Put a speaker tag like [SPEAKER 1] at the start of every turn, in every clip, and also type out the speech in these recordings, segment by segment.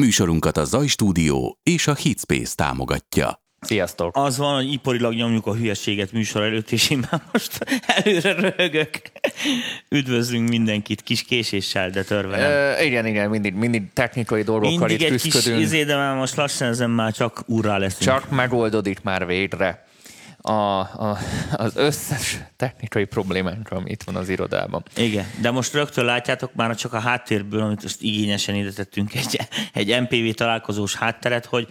[SPEAKER 1] Műsorunkat a Zaj Stúdió és a Hitspace támogatja.
[SPEAKER 2] Sziasztok!
[SPEAKER 3] Az van, hogy iparilag nyomjuk a hülyeséget műsor előtt, és én már most előre röhögök. Üdvözlünk mindenkit kis késéssel, de törve nem.
[SPEAKER 2] Ö, igen, igen, mindig, mindig technikai dolgokkal
[SPEAKER 3] Mindig
[SPEAKER 2] itt
[SPEAKER 3] egy kis
[SPEAKER 2] küzdködünk.
[SPEAKER 3] izé, de már most lassan ezen már csak úrrá leszünk.
[SPEAKER 2] Csak megoldod itt már végre a, a, az összes technikai problémánk, ami itt van az irodában.
[SPEAKER 3] Igen, de most rögtön látjátok már csak a háttérből, amit most igényesen ide tettünk egy, egy MPV találkozós hátteret, hogy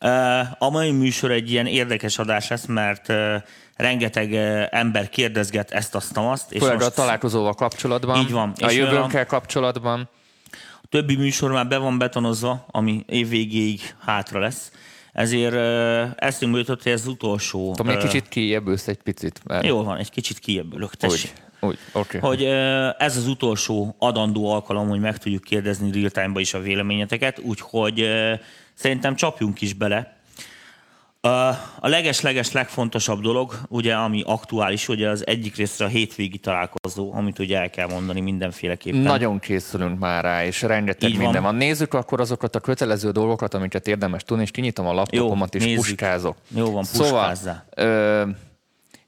[SPEAKER 3] uh, a mai műsor egy ilyen érdekes adás lesz, mert uh, rengeteg ember kérdezget ezt, azt, azt. És
[SPEAKER 2] Főleg a
[SPEAKER 3] most
[SPEAKER 2] találkozóval kapcsolatban,
[SPEAKER 3] Így van.
[SPEAKER 2] a jövőnkkel kapcsolatban.
[SPEAKER 3] a többi műsor már be van betonozva, ami év végéig hátra lesz. Ezért eszünkbe jutott, hogy ez az utolsó.
[SPEAKER 2] Tudom, egy kicsit kijebb ülsz egy picit. Mert
[SPEAKER 3] Jól van, egy kicsit kijöbbölök, tessék.
[SPEAKER 2] Úgy, úgy. Okay.
[SPEAKER 3] hogy ez az utolsó adandó alkalom, hogy meg tudjuk kérdezni real time-ba is a véleményeteket, úgyhogy szerintem csapjunk is bele. A leges-leges legfontosabb dolog, ugye, ami aktuális, ugye az egyik részre a hétvégi találkozó, amit ugye el kell mondani mindenféleképpen.
[SPEAKER 2] Nagyon készülünk már rá, és rengeteg
[SPEAKER 3] Így
[SPEAKER 2] minden
[SPEAKER 3] van.
[SPEAKER 2] van. Nézzük akkor azokat a kötelező dolgokat, amiket érdemes tudni, és kinyitom a laptopomat, és
[SPEAKER 3] nézzük.
[SPEAKER 2] puskázok.
[SPEAKER 3] Jó van,
[SPEAKER 2] Szóval,
[SPEAKER 3] puskázzál.
[SPEAKER 2] ö,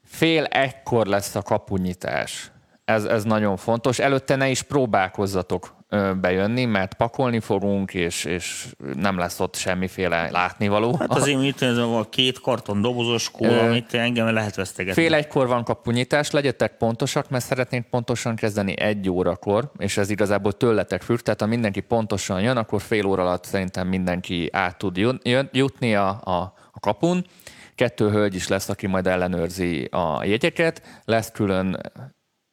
[SPEAKER 2] fél egykor lesz a kapunyitás. Ez, ez nagyon fontos. Előtte ne is próbálkozzatok bejönni, mert pakolni fogunk, és, és nem lesz ott semmiféle látnivaló.
[SPEAKER 3] Hát azért mit ez a két karton dobozos kóla, amit engem lehet vesztegetni.
[SPEAKER 2] Fél egykor van kapunyítás, legyetek pontosak, mert szeretnénk pontosan kezdeni egy órakor, és ez igazából tőletek függ, tehát ha mindenki pontosan jön, akkor fél óra alatt szerintem mindenki át tud jön- jutni a, a, a kapun. Kettő hölgy is lesz, aki majd ellenőrzi a jegyeket, lesz külön,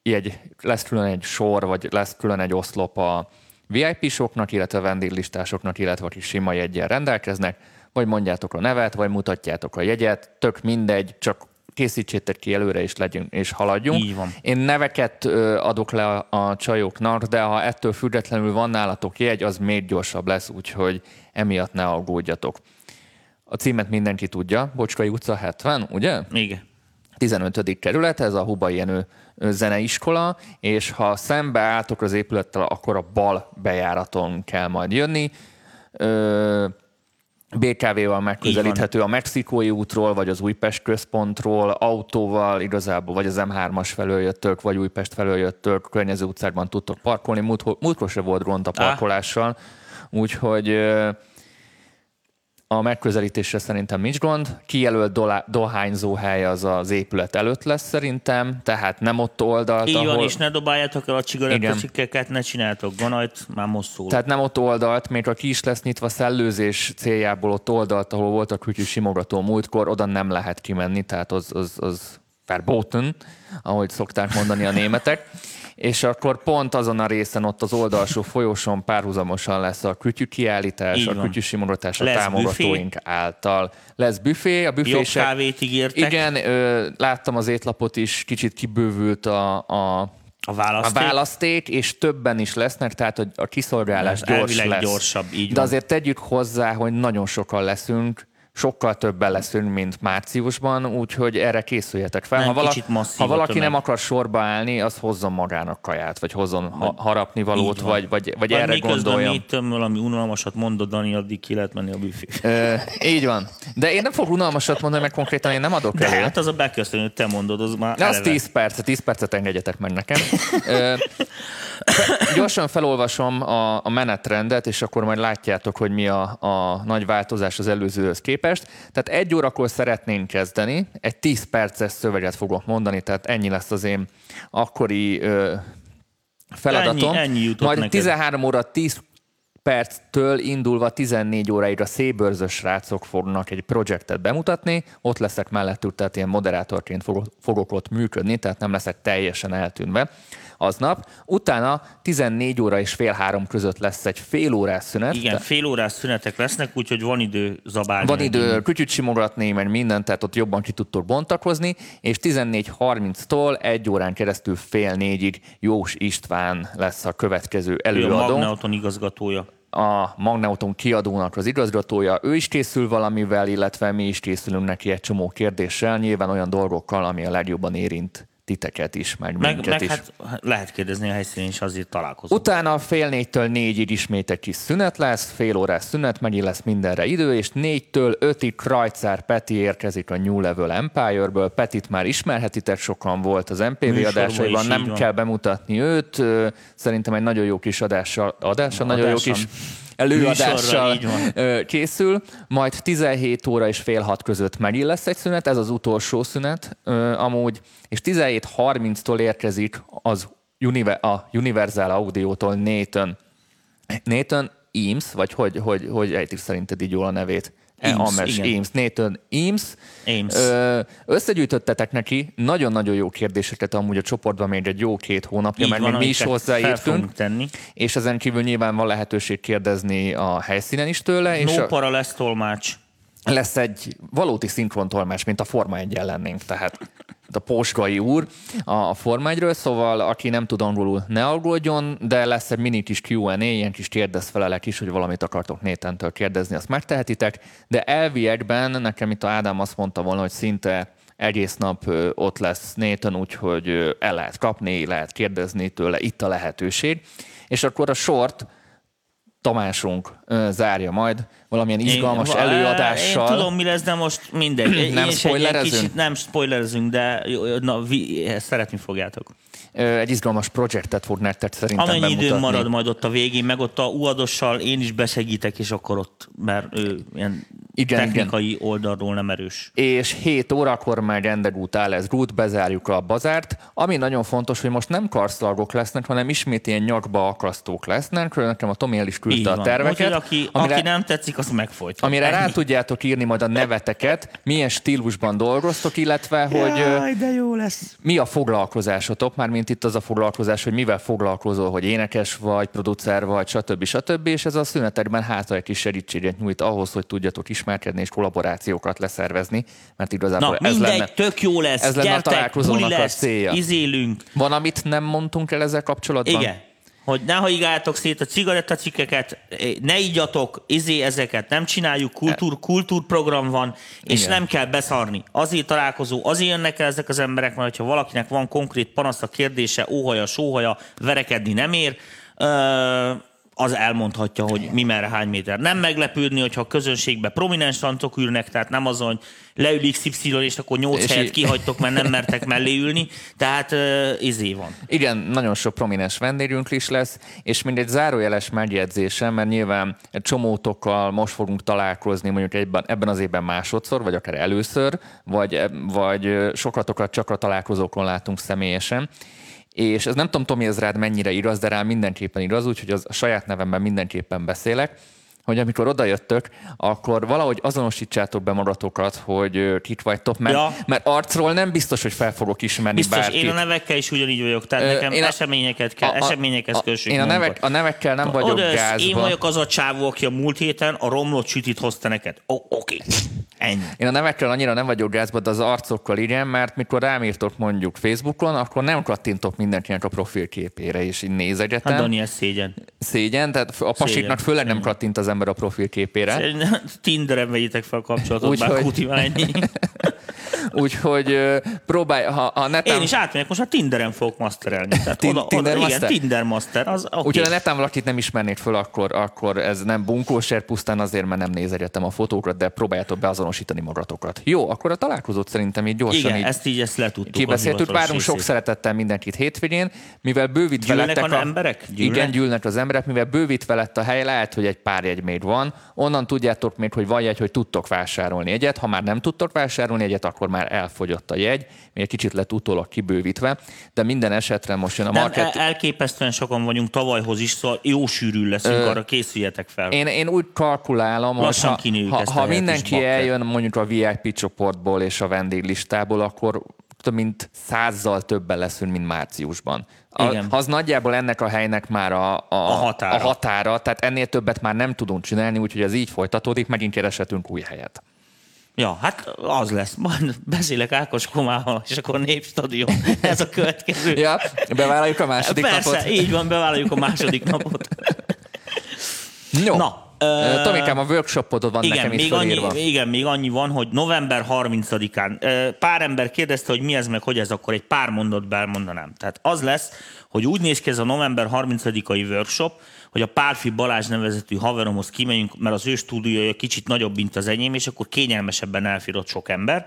[SPEAKER 2] jegy, lesz külön egy sor, vagy lesz külön egy oszlop a VIP-soknak, illetve vendéglistásoknak, illetve akik sima jegyen rendelkeznek, vagy mondjátok a nevet, vagy mutatjátok a jegyet, tök mindegy, csak készítsétek ki előre, és legyünk, és haladjunk.
[SPEAKER 3] Így van.
[SPEAKER 2] Én neveket adok le a, a csajoknak, de ha ettől függetlenül van nálatok jegy, az még gyorsabb lesz, úgyhogy emiatt ne aggódjatok. A címet mindenki tudja, Bocskai utca 70, ugye?
[SPEAKER 3] Igen.
[SPEAKER 2] 15. kerület, ez a Huba Jenő zeneiskola, és ha szembe álltok az épülettel, akkor a bal bejáraton kell majd jönni. Ö, BKV-val megközelíthető a Mexikói útról, vagy az Újpest központról, autóval igazából, vagy az M3-as felől jöttök, vagy Újpest felől jöttök, környező utcákban tudtok parkolni. Múlt, múltkor se volt gond a parkolással, úgyhogy a megközelítésre szerintem nincs gond. Kijelölt dolá- dohányzó hely az az épület előtt lesz szerintem, tehát nem ott oldalt,
[SPEAKER 3] Így
[SPEAKER 2] ahol...
[SPEAKER 3] van, és ne dobáljátok el a cigarettacikeket, ne csináltok ganajt, már most szól.
[SPEAKER 2] Tehát nem ott oldalt, még ha ki is lesz nyitva szellőzés céljából ott oldalt, ahol volt a kütyű simogató múltkor, oda nem lehet kimenni, tehát az, az, az verboten, ahogy szokták mondani a németek. És akkor pont azon a részen ott az oldalsó folyosón párhuzamosan lesz a kütyű kiállítás,
[SPEAKER 3] Így
[SPEAKER 2] a kütyű simogatás a támogatóink által. Lesz büfé, a büfé
[SPEAKER 3] Jobb kávét ígértek.
[SPEAKER 2] Igen, ö, láttam az étlapot is, kicsit kibővült a, a,
[SPEAKER 3] A
[SPEAKER 2] a
[SPEAKER 3] választék.
[SPEAKER 2] választék, és többen is lesznek, tehát hogy a kiszolgálás gyors lesz.
[SPEAKER 3] gyorsabb, így
[SPEAKER 2] De
[SPEAKER 3] van.
[SPEAKER 2] azért tegyük hozzá, hogy nagyon sokan leszünk, sokkal többen leszünk, mint márciusban, úgyhogy erre készüljetek fel.
[SPEAKER 3] Nem,
[SPEAKER 2] ha, vala,
[SPEAKER 3] kicsit masszív
[SPEAKER 2] ha valaki nem akar sorba állni, az hozzon magának kaját, vagy hozzon ha, harapni valót, vagy, vagy, vagy
[SPEAKER 3] Vagy
[SPEAKER 2] erre
[SPEAKER 3] miközben
[SPEAKER 2] gondoljon.
[SPEAKER 3] mi itt valami unalmasat mondod, Dani, addig ki lehet menni a büfé.
[SPEAKER 2] Ö, így van. De én nem fogok unalmasat mondani, mert konkrétan én nem adok
[SPEAKER 3] De
[SPEAKER 2] elő.
[SPEAKER 3] hát az a beköszönő, hogy te mondod, az már
[SPEAKER 2] De az
[SPEAKER 3] eleve.
[SPEAKER 2] 10 perc, 10 percet engedjetek meg nekem. Gyorsan felolvasom a, a menetrendet, és akkor majd látjátok, hogy mi a, a nagy változás az előzőhöz képest. Tehát egy órakor szeretnénk kezdeni, egy 10 perces szöveget fogok mondani, tehát ennyi lesz az én akkori ö, feladatom.
[SPEAKER 3] Ennyi- ennyi jutott
[SPEAKER 2] majd
[SPEAKER 3] neked.
[SPEAKER 2] 13 óra 10 perctől indulva 14 óráig a szébőrzös srácok fognak egy projektet bemutatni, ott leszek mellettük, tehát ilyen moderátorként fogok, fogok ott működni, tehát nem leszek teljesen eltűnve aznap. Utána 14 óra és fél három között lesz egy fél órás szünet.
[SPEAKER 3] Igen, fél órás szünetek lesznek, úgyhogy van idő zabálni.
[SPEAKER 2] Van idő kütyüt simogatni, meg mindent, tehát ott jobban ki tudtok bontakozni, és 14.30-tól egy órán keresztül fél négyig Jós István lesz a következő
[SPEAKER 3] Ő a
[SPEAKER 2] előadó.
[SPEAKER 3] Magnauton igazgatója.
[SPEAKER 2] a Magnauton kiadónak az igazgatója, ő is készül valamivel, illetve mi is készülünk neki egy csomó kérdéssel, nyilván olyan dolgokkal, ami a legjobban érint titeket is, meg,
[SPEAKER 3] Meg,
[SPEAKER 2] minket
[SPEAKER 3] meg
[SPEAKER 2] is.
[SPEAKER 3] hát lehet kérdezni a helyszínen is, azért találkozunk.
[SPEAKER 2] Utána fél négytől négyig ismét egy kis szünet lesz, fél órás szünet, mennyi lesz mindenre idő, és négytől ötig Krajcár Peti érkezik a New Level Empire-ből. Petit már ismerhetitek, sokan volt az MPV
[SPEAKER 3] Műsorban
[SPEAKER 2] adásaiban, nem
[SPEAKER 3] van.
[SPEAKER 2] kell bemutatni őt. Szerintem egy nagyon jó kis adással, adása, nagyon jó
[SPEAKER 3] Adáson.
[SPEAKER 2] kis előadással
[SPEAKER 3] Műsorra,
[SPEAKER 2] készül, majd 17 óra és fél hat között megint lesz egy szünet, ez az utolsó szünet amúgy, és 17.30-tól érkezik az a Universal Audio-tól Nathan. Nathan Eames, vagy hogy, hogy, hogy ejtik szerinted így jól a nevét? E, Ames,
[SPEAKER 3] igen.
[SPEAKER 2] Eames, Nathan. Eames. Ö, összegyűjtöttetek neki nagyon-nagyon jó kérdéseket amúgy a csoportban még egy jó két hónapja,
[SPEAKER 3] Így
[SPEAKER 2] mert
[SPEAKER 3] van,
[SPEAKER 2] még mi is hozzáértünk.
[SPEAKER 3] tenni.
[SPEAKER 2] És ezen kívül nyilván van lehetőség kérdezni a helyszínen is tőle, és
[SPEAKER 3] No
[SPEAKER 2] a,
[SPEAKER 3] para lesz tolmács.
[SPEAKER 2] lesz egy valódi szinkrontolmás, mint a Forma 1 lennénk, tehát a Pósgai úr a Forma 1 szóval aki nem tud angolul, ne aggódjon, de lesz egy mini kis Q&A, ilyen kis kérdezfelelek is, hogy valamit akartok Nétentől kérdezni, azt megtehetitek, de elviekben nekem itt a Ádám azt mondta volna, hogy szinte egész nap ott lesz Nathan, úgyhogy el lehet kapni, lehet kérdezni tőle, itt a lehetőség. És akkor a sort Tamásunk ö, zárja majd valamilyen izgalmas
[SPEAKER 3] Én-
[SPEAKER 2] előadással.
[SPEAKER 3] Én tudom, mi lesz, de most mindegy.
[SPEAKER 2] Nem spoilerezünk?
[SPEAKER 3] Kicsit, nem spoilerezünk, de na, vi, szeretni fogjátok.
[SPEAKER 2] Egy izgalmas projektet fog nektek szerintem
[SPEAKER 3] Amennyi
[SPEAKER 2] bemutatni.
[SPEAKER 3] időm marad majd ott a végén, meg ott a uadossal én is besegítek, és akkor ott, mert ő ilyen
[SPEAKER 2] Igen,
[SPEAKER 3] technikai igen. oldalról nem erős.
[SPEAKER 2] és 7 órakor már rendegút áll ez Groot, bezárjuk a bazárt. Ami nagyon fontos, hogy most nem karszalgok lesznek, hanem ismét ilyen nyakba akasztók lesznek. Nekem a Tomi el is
[SPEAKER 3] Így
[SPEAKER 2] küldte a
[SPEAKER 3] van.
[SPEAKER 2] terveket.
[SPEAKER 3] Úgyhogy aki,
[SPEAKER 2] amire,
[SPEAKER 3] aki nem tetszik, az megfojtja.
[SPEAKER 2] amire rá
[SPEAKER 3] Ennyi.
[SPEAKER 2] tudjátok írni majd a neveteket, milyen stílusban dolgoztok, illetve hogy
[SPEAKER 3] Jaj, de jó lesz.
[SPEAKER 2] mi a foglalkozásotok, már mint itt az a foglalkozás, hogy mivel foglalkozol, hogy énekes vagy, producer vagy, stb. stb. És ez a szünetekben hát egy kis segítséget nyújt ahhoz, hogy tudjatok ismerkedni és kollaborációkat leszervezni, mert igazából
[SPEAKER 3] Na,
[SPEAKER 2] ez
[SPEAKER 3] mindegy,
[SPEAKER 2] lenne.
[SPEAKER 3] tök jó lesz.
[SPEAKER 2] ez lenne a
[SPEAKER 3] Gyertek,
[SPEAKER 2] találkozónak
[SPEAKER 3] buli
[SPEAKER 2] a
[SPEAKER 3] lesz,
[SPEAKER 2] célja.
[SPEAKER 3] izélünk.
[SPEAKER 2] Van, amit nem mondtunk el ezzel kapcsolatban?
[SPEAKER 3] Igen. Hogy ne hajigáljátok szét a cigarettacikeket, ne igyatok, izé ezeket nem csináljuk, kultúr, kultúrprogram van, és
[SPEAKER 2] Igen.
[SPEAKER 3] nem kell beszarni. Azért találkozó, azért jönnek el ezek az emberek, mert ha valakinek van konkrét panasza, kérdése, óhaja, sóhaja, verekedni nem ér, ö, az elmondhatja, hogy mi merre, hány méter. Nem meglepődni, hogyha a közönségben prominens tancok ülnek, tehát nem azon, hogy leül XY, és akkor 8
[SPEAKER 2] És
[SPEAKER 3] helyet kihagytok, mert nem mertek mellé ülni, tehát izé van.
[SPEAKER 2] Igen, nagyon sok prominens vendégünk is lesz, és mindegy zárójeles megjegyzésem, mert nyilván egy csomótokkal most fogunk találkozni mondjuk ebben, ebben az évben másodszor, vagy akár először, vagy, vagy sokatokat csak a találkozókon látunk személyesen. És ez nem tudom, Tomi, ez rád mennyire igaz, de rám mindenképpen igaz, úgyhogy az a saját nevemben mindenképpen beszélek hogy amikor odajöttök, akkor valahogy azonosítsátok be magatokat, hogy kik vagytok, mert,
[SPEAKER 3] Ja.
[SPEAKER 2] mert arcról nem biztos, hogy fel fogok ismerni
[SPEAKER 3] Biztos,
[SPEAKER 2] bárkit.
[SPEAKER 3] én a nevekkel is ugyanígy vagyok, tehát nekem
[SPEAKER 2] én a-
[SPEAKER 3] eseményeket kell, eseményekhez kössük
[SPEAKER 2] Én a, nevek, a nevekkel nem vagyok
[SPEAKER 3] Oda jössz,
[SPEAKER 2] gázba.
[SPEAKER 3] én vagyok az a csávó, aki a múlt héten a romlott sütit hozta neked. Ó, oké. Ennyi.
[SPEAKER 2] Én a nevekkel annyira nem vagyok gázba, de az arcokkal igen, mert mikor rám írtok mondjuk Facebookon, akkor nem kattintok mindenkinek a profilképére, és így nézegetem.
[SPEAKER 3] Hát Dani, ez szégyen.
[SPEAKER 2] Szégyen, tehát a pasiknak
[SPEAKER 3] Szégyen,
[SPEAKER 2] főleg nem
[SPEAKER 3] szégyen.
[SPEAKER 2] kattint az ember a profilképére.
[SPEAKER 3] Tinderen vegyitek fel a kapcsolatot,
[SPEAKER 2] Úgyhogy-
[SPEAKER 3] bár ennyi.
[SPEAKER 2] Úgyhogy próbálj, ha a neten...
[SPEAKER 3] Én is átmegyek, most a Tinderen fogok masterelni. Tehát oda, oda,
[SPEAKER 2] Tinder
[SPEAKER 3] igen,
[SPEAKER 2] master?
[SPEAKER 3] Tinder master. Az, okay.
[SPEAKER 2] Úgyhogy a neten valakit nem ismernék föl, akkor, akkor ez nem bunkóser, pusztán azért, mert nem nézegetem a fotókat, de próbáljátok beazonosítani magatokat. Jó, akkor a találkozót szerintem így gyorsan
[SPEAKER 3] Igen,
[SPEAKER 2] így
[SPEAKER 3] ezt így ezt letudtuk. a
[SPEAKER 2] Kibeszéltük, várunk sok szeretettel mindenkit hétvégén, mivel bővítve
[SPEAKER 3] Gyűlnek
[SPEAKER 2] lettek
[SPEAKER 3] az emberek? Gyűlnek?
[SPEAKER 2] Igen, gyűlnek az emberek, mivel bővítve lett a hely, lehet, hogy egy pár jegy még van. Onnan tudjátok még, hogy van jegy, hogy tudtok vásárolni egyet. Ha már nem tudtok vásárolni egyet, akkor már elfogyott a jegy, még egy kicsit lett utólag kibővítve, de minden esetre most jön a
[SPEAKER 3] Nem,
[SPEAKER 2] market.
[SPEAKER 3] el- elképesztően sokan vagyunk tavalyhoz is, szóval jó sűrű leszünk,
[SPEAKER 2] Ö,
[SPEAKER 3] arra készüljetek fel.
[SPEAKER 2] Én, én úgy kalkulálom, hogy
[SPEAKER 3] Lassan
[SPEAKER 2] ha, ha,
[SPEAKER 3] a
[SPEAKER 2] ha mindenki
[SPEAKER 3] bakker.
[SPEAKER 2] Eljön mondjuk a VIP csoportból és a vendéglistából, akkor több mint százzal többen leszünk, mint márciusban. A,
[SPEAKER 3] Igen.
[SPEAKER 2] az nagyjából ennek a helynek már a, a,
[SPEAKER 3] A határa.
[SPEAKER 2] a határa, tehát ennél többet már nem tudunk csinálni, úgyhogy ez így folytatódik, megint kereshetünk új helyet.
[SPEAKER 3] Ja, hát az lesz. Majd beszélek Ákos Komával, és akkor Népstadion. Ez a következő.
[SPEAKER 2] Ja, bevállaljuk a második
[SPEAKER 3] Persze,
[SPEAKER 2] napot.
[SPEAKER 3] így van, bevállaljuk a második napot.
[SPEAKER 2] Jó.
[SPEAKER 3] Na,
[SPEAKER 2] Uh, Tomikám, a workshopodod van
[SPEAKER 3] igen,
[SPEAKER 2] nekem
[SPEAKER 3] még
[SPEAKER 2] itt felírva.
[SPEAKER 3] annyi, igen, még annyi van, hogy november 30-án pár ember kérdezte, hogy mi ez meg, hogy ez, akkor egy pár mondatban elmondanám. Tehát az lesz, hogy úgy néz ki ez a november 30-ai workshop, hogy a Pálfi Balázs nevezetű haveromhoz kimegyünk, mert az ő stúdiója kicsit nagyobb, mint az enyém, és akkor kényelmesebben elfér ott sok ember.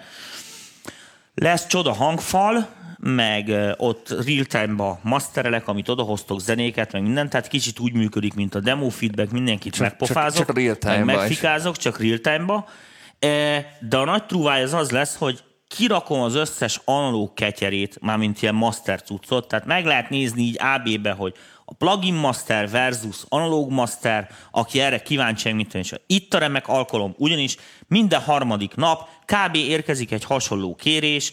[SPEAKER 3] Lesz csoda hangfal, meg ott real-time-ba masterelek, amit odahoztok zenéket, meg minden, tehát kicsit úgy működik, mint a demo feedback, mindenkit csak, megpofázok,
[SPEAKER 2] csak, csak real
[SPEAKER 3] meg megfikázok, is. csak real-time-ba. De a nagy trúváj az az lesz, hogy kirakom az összes analóg ketyerét, mármint ilyen master cuccot, tehát meg lehet nézni így AB-be, hogy a plugin master versus analóg master, aki erre kíváncsi, mint és itt a remek alkalom, ugyanis minden harmadik nap kb. érkezik egy hasonló kérés,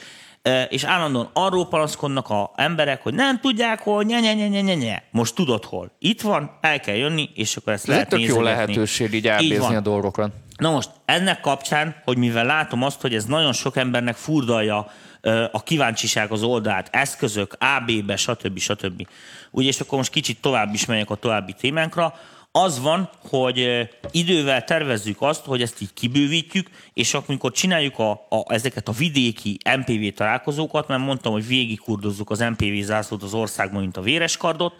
[SPEAKER 3] és állandóan arról panaszkodnak a emberek, hogy nem tudják, hol, nye, nye, nye, nye, nye. Most tudod hol. Itt van, el kell jönni, és akkor ezt Ez lehet
[SPEAKER 2] tök jó lehetőség így elbízni a dolgokon.
[SPEAKER 3] Na most ennek kapcsán, hogy mivel látom azt, hogy ez nagyon sok embernek furdalja a kíváncsiság az oldalt, eszközök, AB-be, stb. stb. Ugye, és akkor most kicsit tovább is megyek a további témánkra, az van, hogy idővel tervezzük azt, hogy ezt így kibővítjük, és amikor csináljuk a, a, ezeket a vidéki MPV találkozókat, mert mondtam, hogy végigkurdozzuk az MPV zászlót az országban, mint a véres-kardot,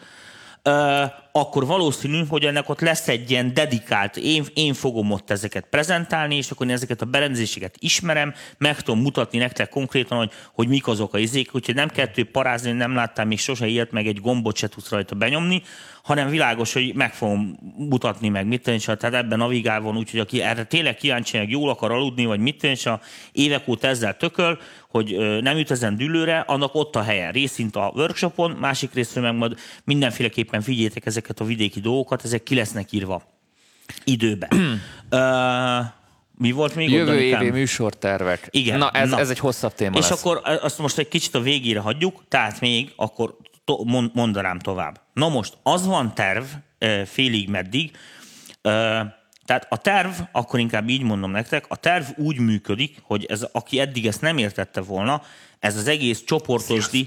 [SPEAKER 3] akkor valószínű, hogy ennek ott lesz egy ilyen dedikált, én, én fogom ott ezeket prezentálni, és akkor én ezeket a berendezéseket ismerem, meg tudom mutatni nektek konkrétan, hogy, hogy mik azok a izék, úgyhogy nem több parázni, nem láttam még sose ilyet, meg egy gombot se tudsz rajta benyomni, hanem világos, hogy meg fogom mutatni meg, mit tenni, tehát ebben navigál van, úgyhogy aki erre tényleg kíváncsi, meg jól akar aludni, vagy mit tenni, évek óta ezzel tököl, hogy nem jut ezen dűlőre, annak ott a helye. Részint a workshopon, másik részről meg majd mindenféleképpen figyeljétek ezeket a vidéki dolgokat, ezek ki lesznek írva időben. uh, mi volt még
[SPEAKER 2] Jövő évi műsortervek.
[SPEAKER 3] Igen.
[SPEAKER 2] Na, ez, na. ez egy hosszabb téma
[SPEAKER 3] És lesz. akkor azt most egy kicsit a végére hagyjuk, tehát még akkor to- mondanám tovább. Na most, az van terv, félig meddig, tehát a terv, akkor inkább így mondom nektek, a terv úgy működik, hogy ez, aki eddig ezt nem értette volna, ez az egész csoportosdi,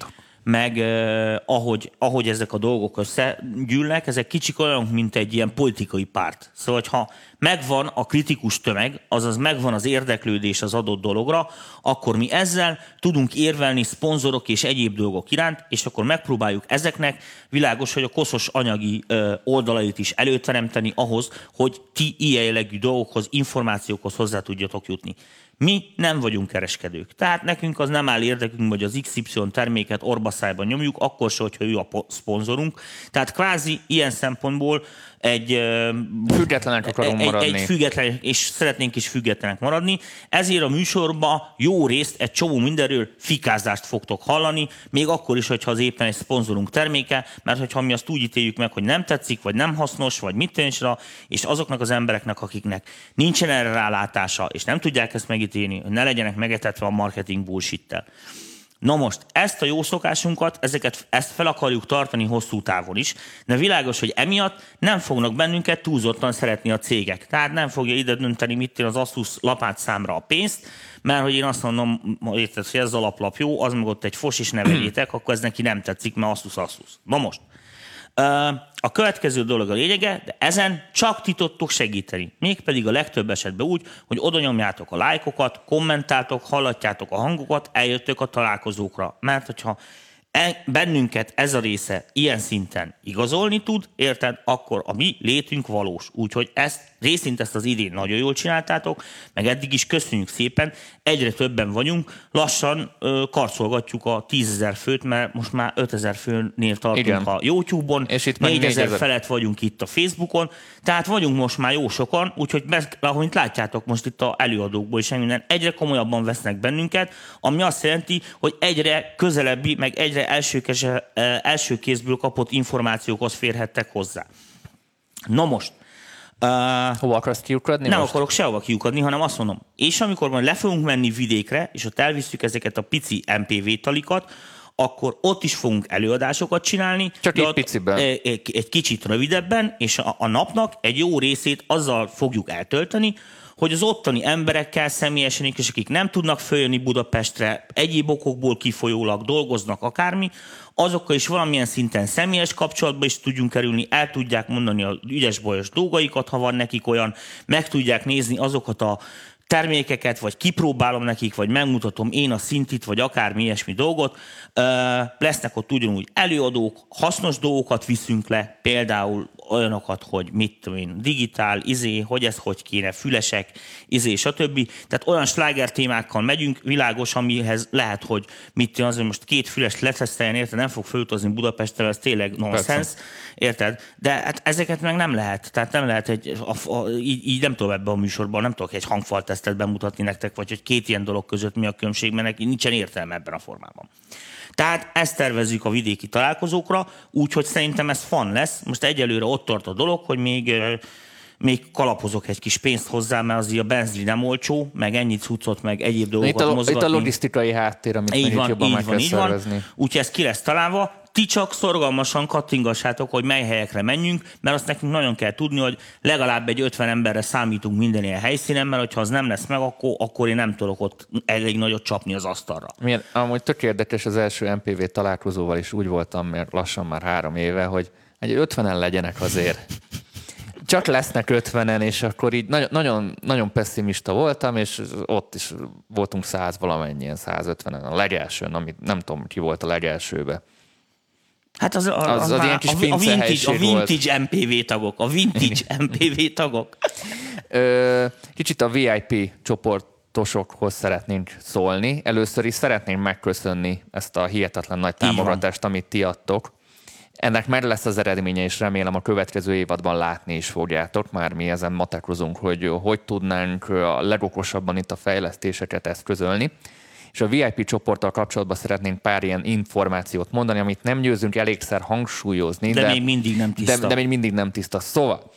[SPEAKER 3] meg eh, ahogy, ahogy ezek a dolgok összegyűlnek, ezek kicsik olyan, mint egy ilyen politikai párt. Szóval, ha megvan a kritikus tömeg, azaz megvan az érdeklődés az adott dologra, akkor mi ezzel tudunk érvelni szponzorok és egyéb dolgok iránt, és akkor megpróbáljuk ezeknek világos, hogy a koszos anyagi oldalait is előteremteni ahhoz, hogy ti ilyen jellegű dolgokhoz, információkhoz hozzá tudjatok jutni. Mi nem vagyunk kereskedők. Tehát nekünk az nem áll érdekünk, hogy az XY terméket orbaszájban nyomjuk, akkor se, hogyha ő a szponzorunk. Tehát kvázi ilyen szempontból egy...
[SPEAKER 2] Függetlenek akarunk
[SPEAKER 3] egy,
[SPEAKER 2] maradni.
[SPEAKER 3] Egy független, és szeretnénk is függetlenek maradni. Ezért a műsorba jó részt egy csomó mindenről fikázást fogtok hallani, még akkor is, hogyha az éppen egy szponzorunk terméke, mert hogyha mi azt úgy ítéljük meg, hogy nem tetszik, vagy nem hasznos, vagy mit tűnésre, és azoknak az embereknek, akiknek nincsen erre rálátása, és nem tudják ezt megítélni, hogy ne legyenek megetetve a marketing bullshit-tel Na most, ezt a jó szokásunkat, ezeket, ezt fel akarjuk tartani hosszú távon is, de világos, hogy emiatt nem fognak bennünket túlzottan szeretni a cégek. Tehát nem fogja ide dönteni, mit az Asus lapát számra a pénzt, mert hogy én azt mondom, hogy ez a laplap jó, az meg ott egy fos is neveljétek, akkor ez neki nem tetszik, mert Asus Asus. Na most, a következő dolog a lényege, de ezen csak ti tudtok segíteni. Mégpedig a legtöbb esetben úgy, hogy oda nyomjátok a lájkokat, kommentáltok, hallatjátok a hangokat, eljöttök a találkozókra. Mert hogyha E, bennünket ez a része ilyen szinten igazolni tud, érted, akkor a mi létünk valós. Úgyhogy ezt részint ezt az idén nagyon jól csináltátok, meg eddig is köszönjük szépen, egyre többen vagyunk, lassan ö, karcolgatjuk a tízezer főt, mert most már 5000 főnél tartunk Igen. a YouTube-on, és itt 4000 felett vagyunk itt a Facebookon, tehát vagyunk most már jó sokan, úgyhogy ahogy látjátok most itt a előadókból is minden, egyre komolyabban vesznek bennünket, ami azt jelenti, hogy egyre közelebbi, meg egyre elsőkes, első kézből kapott információkhoz férhettek hozzá. Na most,
[SPEAKER 2] Uh, Hova akarsz kiukadni
[SPEAKER 3] Nem
[SPEAKER 2] most?
[SPEAKER 3] akarok sehova kiukadni, hanem azt mondom, és amikor majd le fogunk menni vidékre, és ott elviszük ezeket a pici MPV talikat, akkor ott is fogunk előadásokat csinálni.
[SPEAKER 2] Csak egy piciben.
[SPEAKER 3] Egy, egy kicsit rövidebben, és a, a napnak egy jó részét azzal fogjuk eltölteni, hogy az ottani emberekkel személyesen, és akik nem tudnak följönni Budapestre, egyéb okokból kifolyólag dolgoznak akármi, azokkal is valamilyen szinten személyes kapcsolatba is tudjunk kerülni, el tudják mondani a ügyes bajos dolgaikat, ha van nekik olyan, meg tudják nézni azokat a termékeket, vagy kipróbálom nekik, vagy megmutatom én a szintit, vagy akármi ilyesmi dolgot. Lesznek ott ugyanúgy előadók, hasznos dolgokat viszünk le, például olyanokat, hogy mit tudom én, digitál, izé, hogy ez hogy kéne, fülesek, izé, stb. Tehát olyan sláger témákkal megyünk, világos, amihez lehet, hogy mit tudom, azért most két füles leteszteljen, érted, nem fog fölutazni Budapestre, ez tényleg nonsens, érted? De hát ezeket meg nem lehet, tehát nem lehet egy, a, a, így, így, nem tudom ebben a műsorban, nem tudok egy hangfaltesztet bemutatni nektek, vagy hogy két ilyen dolog között mi a különbség, mert nincsen értelme ebben a formában. Tehát ezt tervezzük a vidéki találkozókra, úgyhogy szerintem ez fan lesz. Most egyelőre ott tart a dolog, hogy még még kalapozok egy kis pénzt hozzá, mert azért a benzin nem olcsó, meg ennyi cuccot, meg egyéb dolgokat
[SPEAKER 2] itt a,
[SPEAKER 3] mozgatni.
[SPEAKER 2] Itt a logisztikai háttér, amit
[SPEAKER 3] így van,
[SPEAKER 2] jobban
[SPEAKER 3] így
[SPEAKER 2] meg
[SPEAKER 3] van,
[SPEAKER 2] kell
[SPEAKER 3] így
[SPEAKER 2] szervezni.
[SPEAKER 3] van. Úgyhogy ez ki lesz találva. Ti csak szorgalmasan kattingassátok, hogy mely helyekre menjünk, mert azt nekünk nagyon kell tudni, hogy legalább egy 50 emberre számítunk minden ilyen helyszínen, mert hogyha az nem lesz meg, akkor, akkor én nem tudok ott elég nagyot csapni az asztalra.
[SPEAKER 2] Milyen, amúgy tök érdekes az első MPV találkozóval is úgy voltam, mert lassan már három éve, hogy egy 50-en legyenek azért. Csak lesznek 50-en, és akkor így nagyon, nagyon, nagyon pessimista voltam, és ott is voltunk 100 valamennyien, 150-en a legelsőn, amit nem tudom, ki volt a legelsőbe.
[SPEAKER 3] Hát az, az, az,
[SPEAKER 2] Az- az ilyen kis
[SPEAKER 3] a, a vintage, a
[SPEAKER 2] pincehelység volt.
[SPEAKER 3] vintage MPV tagok, a vintage MPV tagok.
[SPEAKER 2] Ö, kicsit a VIP csoportosokhoz szeretnénk szólni. Először is szeretném megköszönni ezt a hihetetlen nagy támogatást, amit ti adtok. Ennek meg lesz az eredménye, és remélem a következő évadban látni is fogjátok. Már mi ezen matekozunk, hogy hogy tudnánk a legokosabban itt a fejlesztéseket eszközölni. És a VIP csoporttal kapcsolatban szeretnénk pár ilyen információt mondani, amit nem győzünk elégszer hangsúlyozni.
[SPEAKER 3] De még mindig nem tiszta.
[SPEAKER 2] De, de még mindig nem tiszta. Szóval,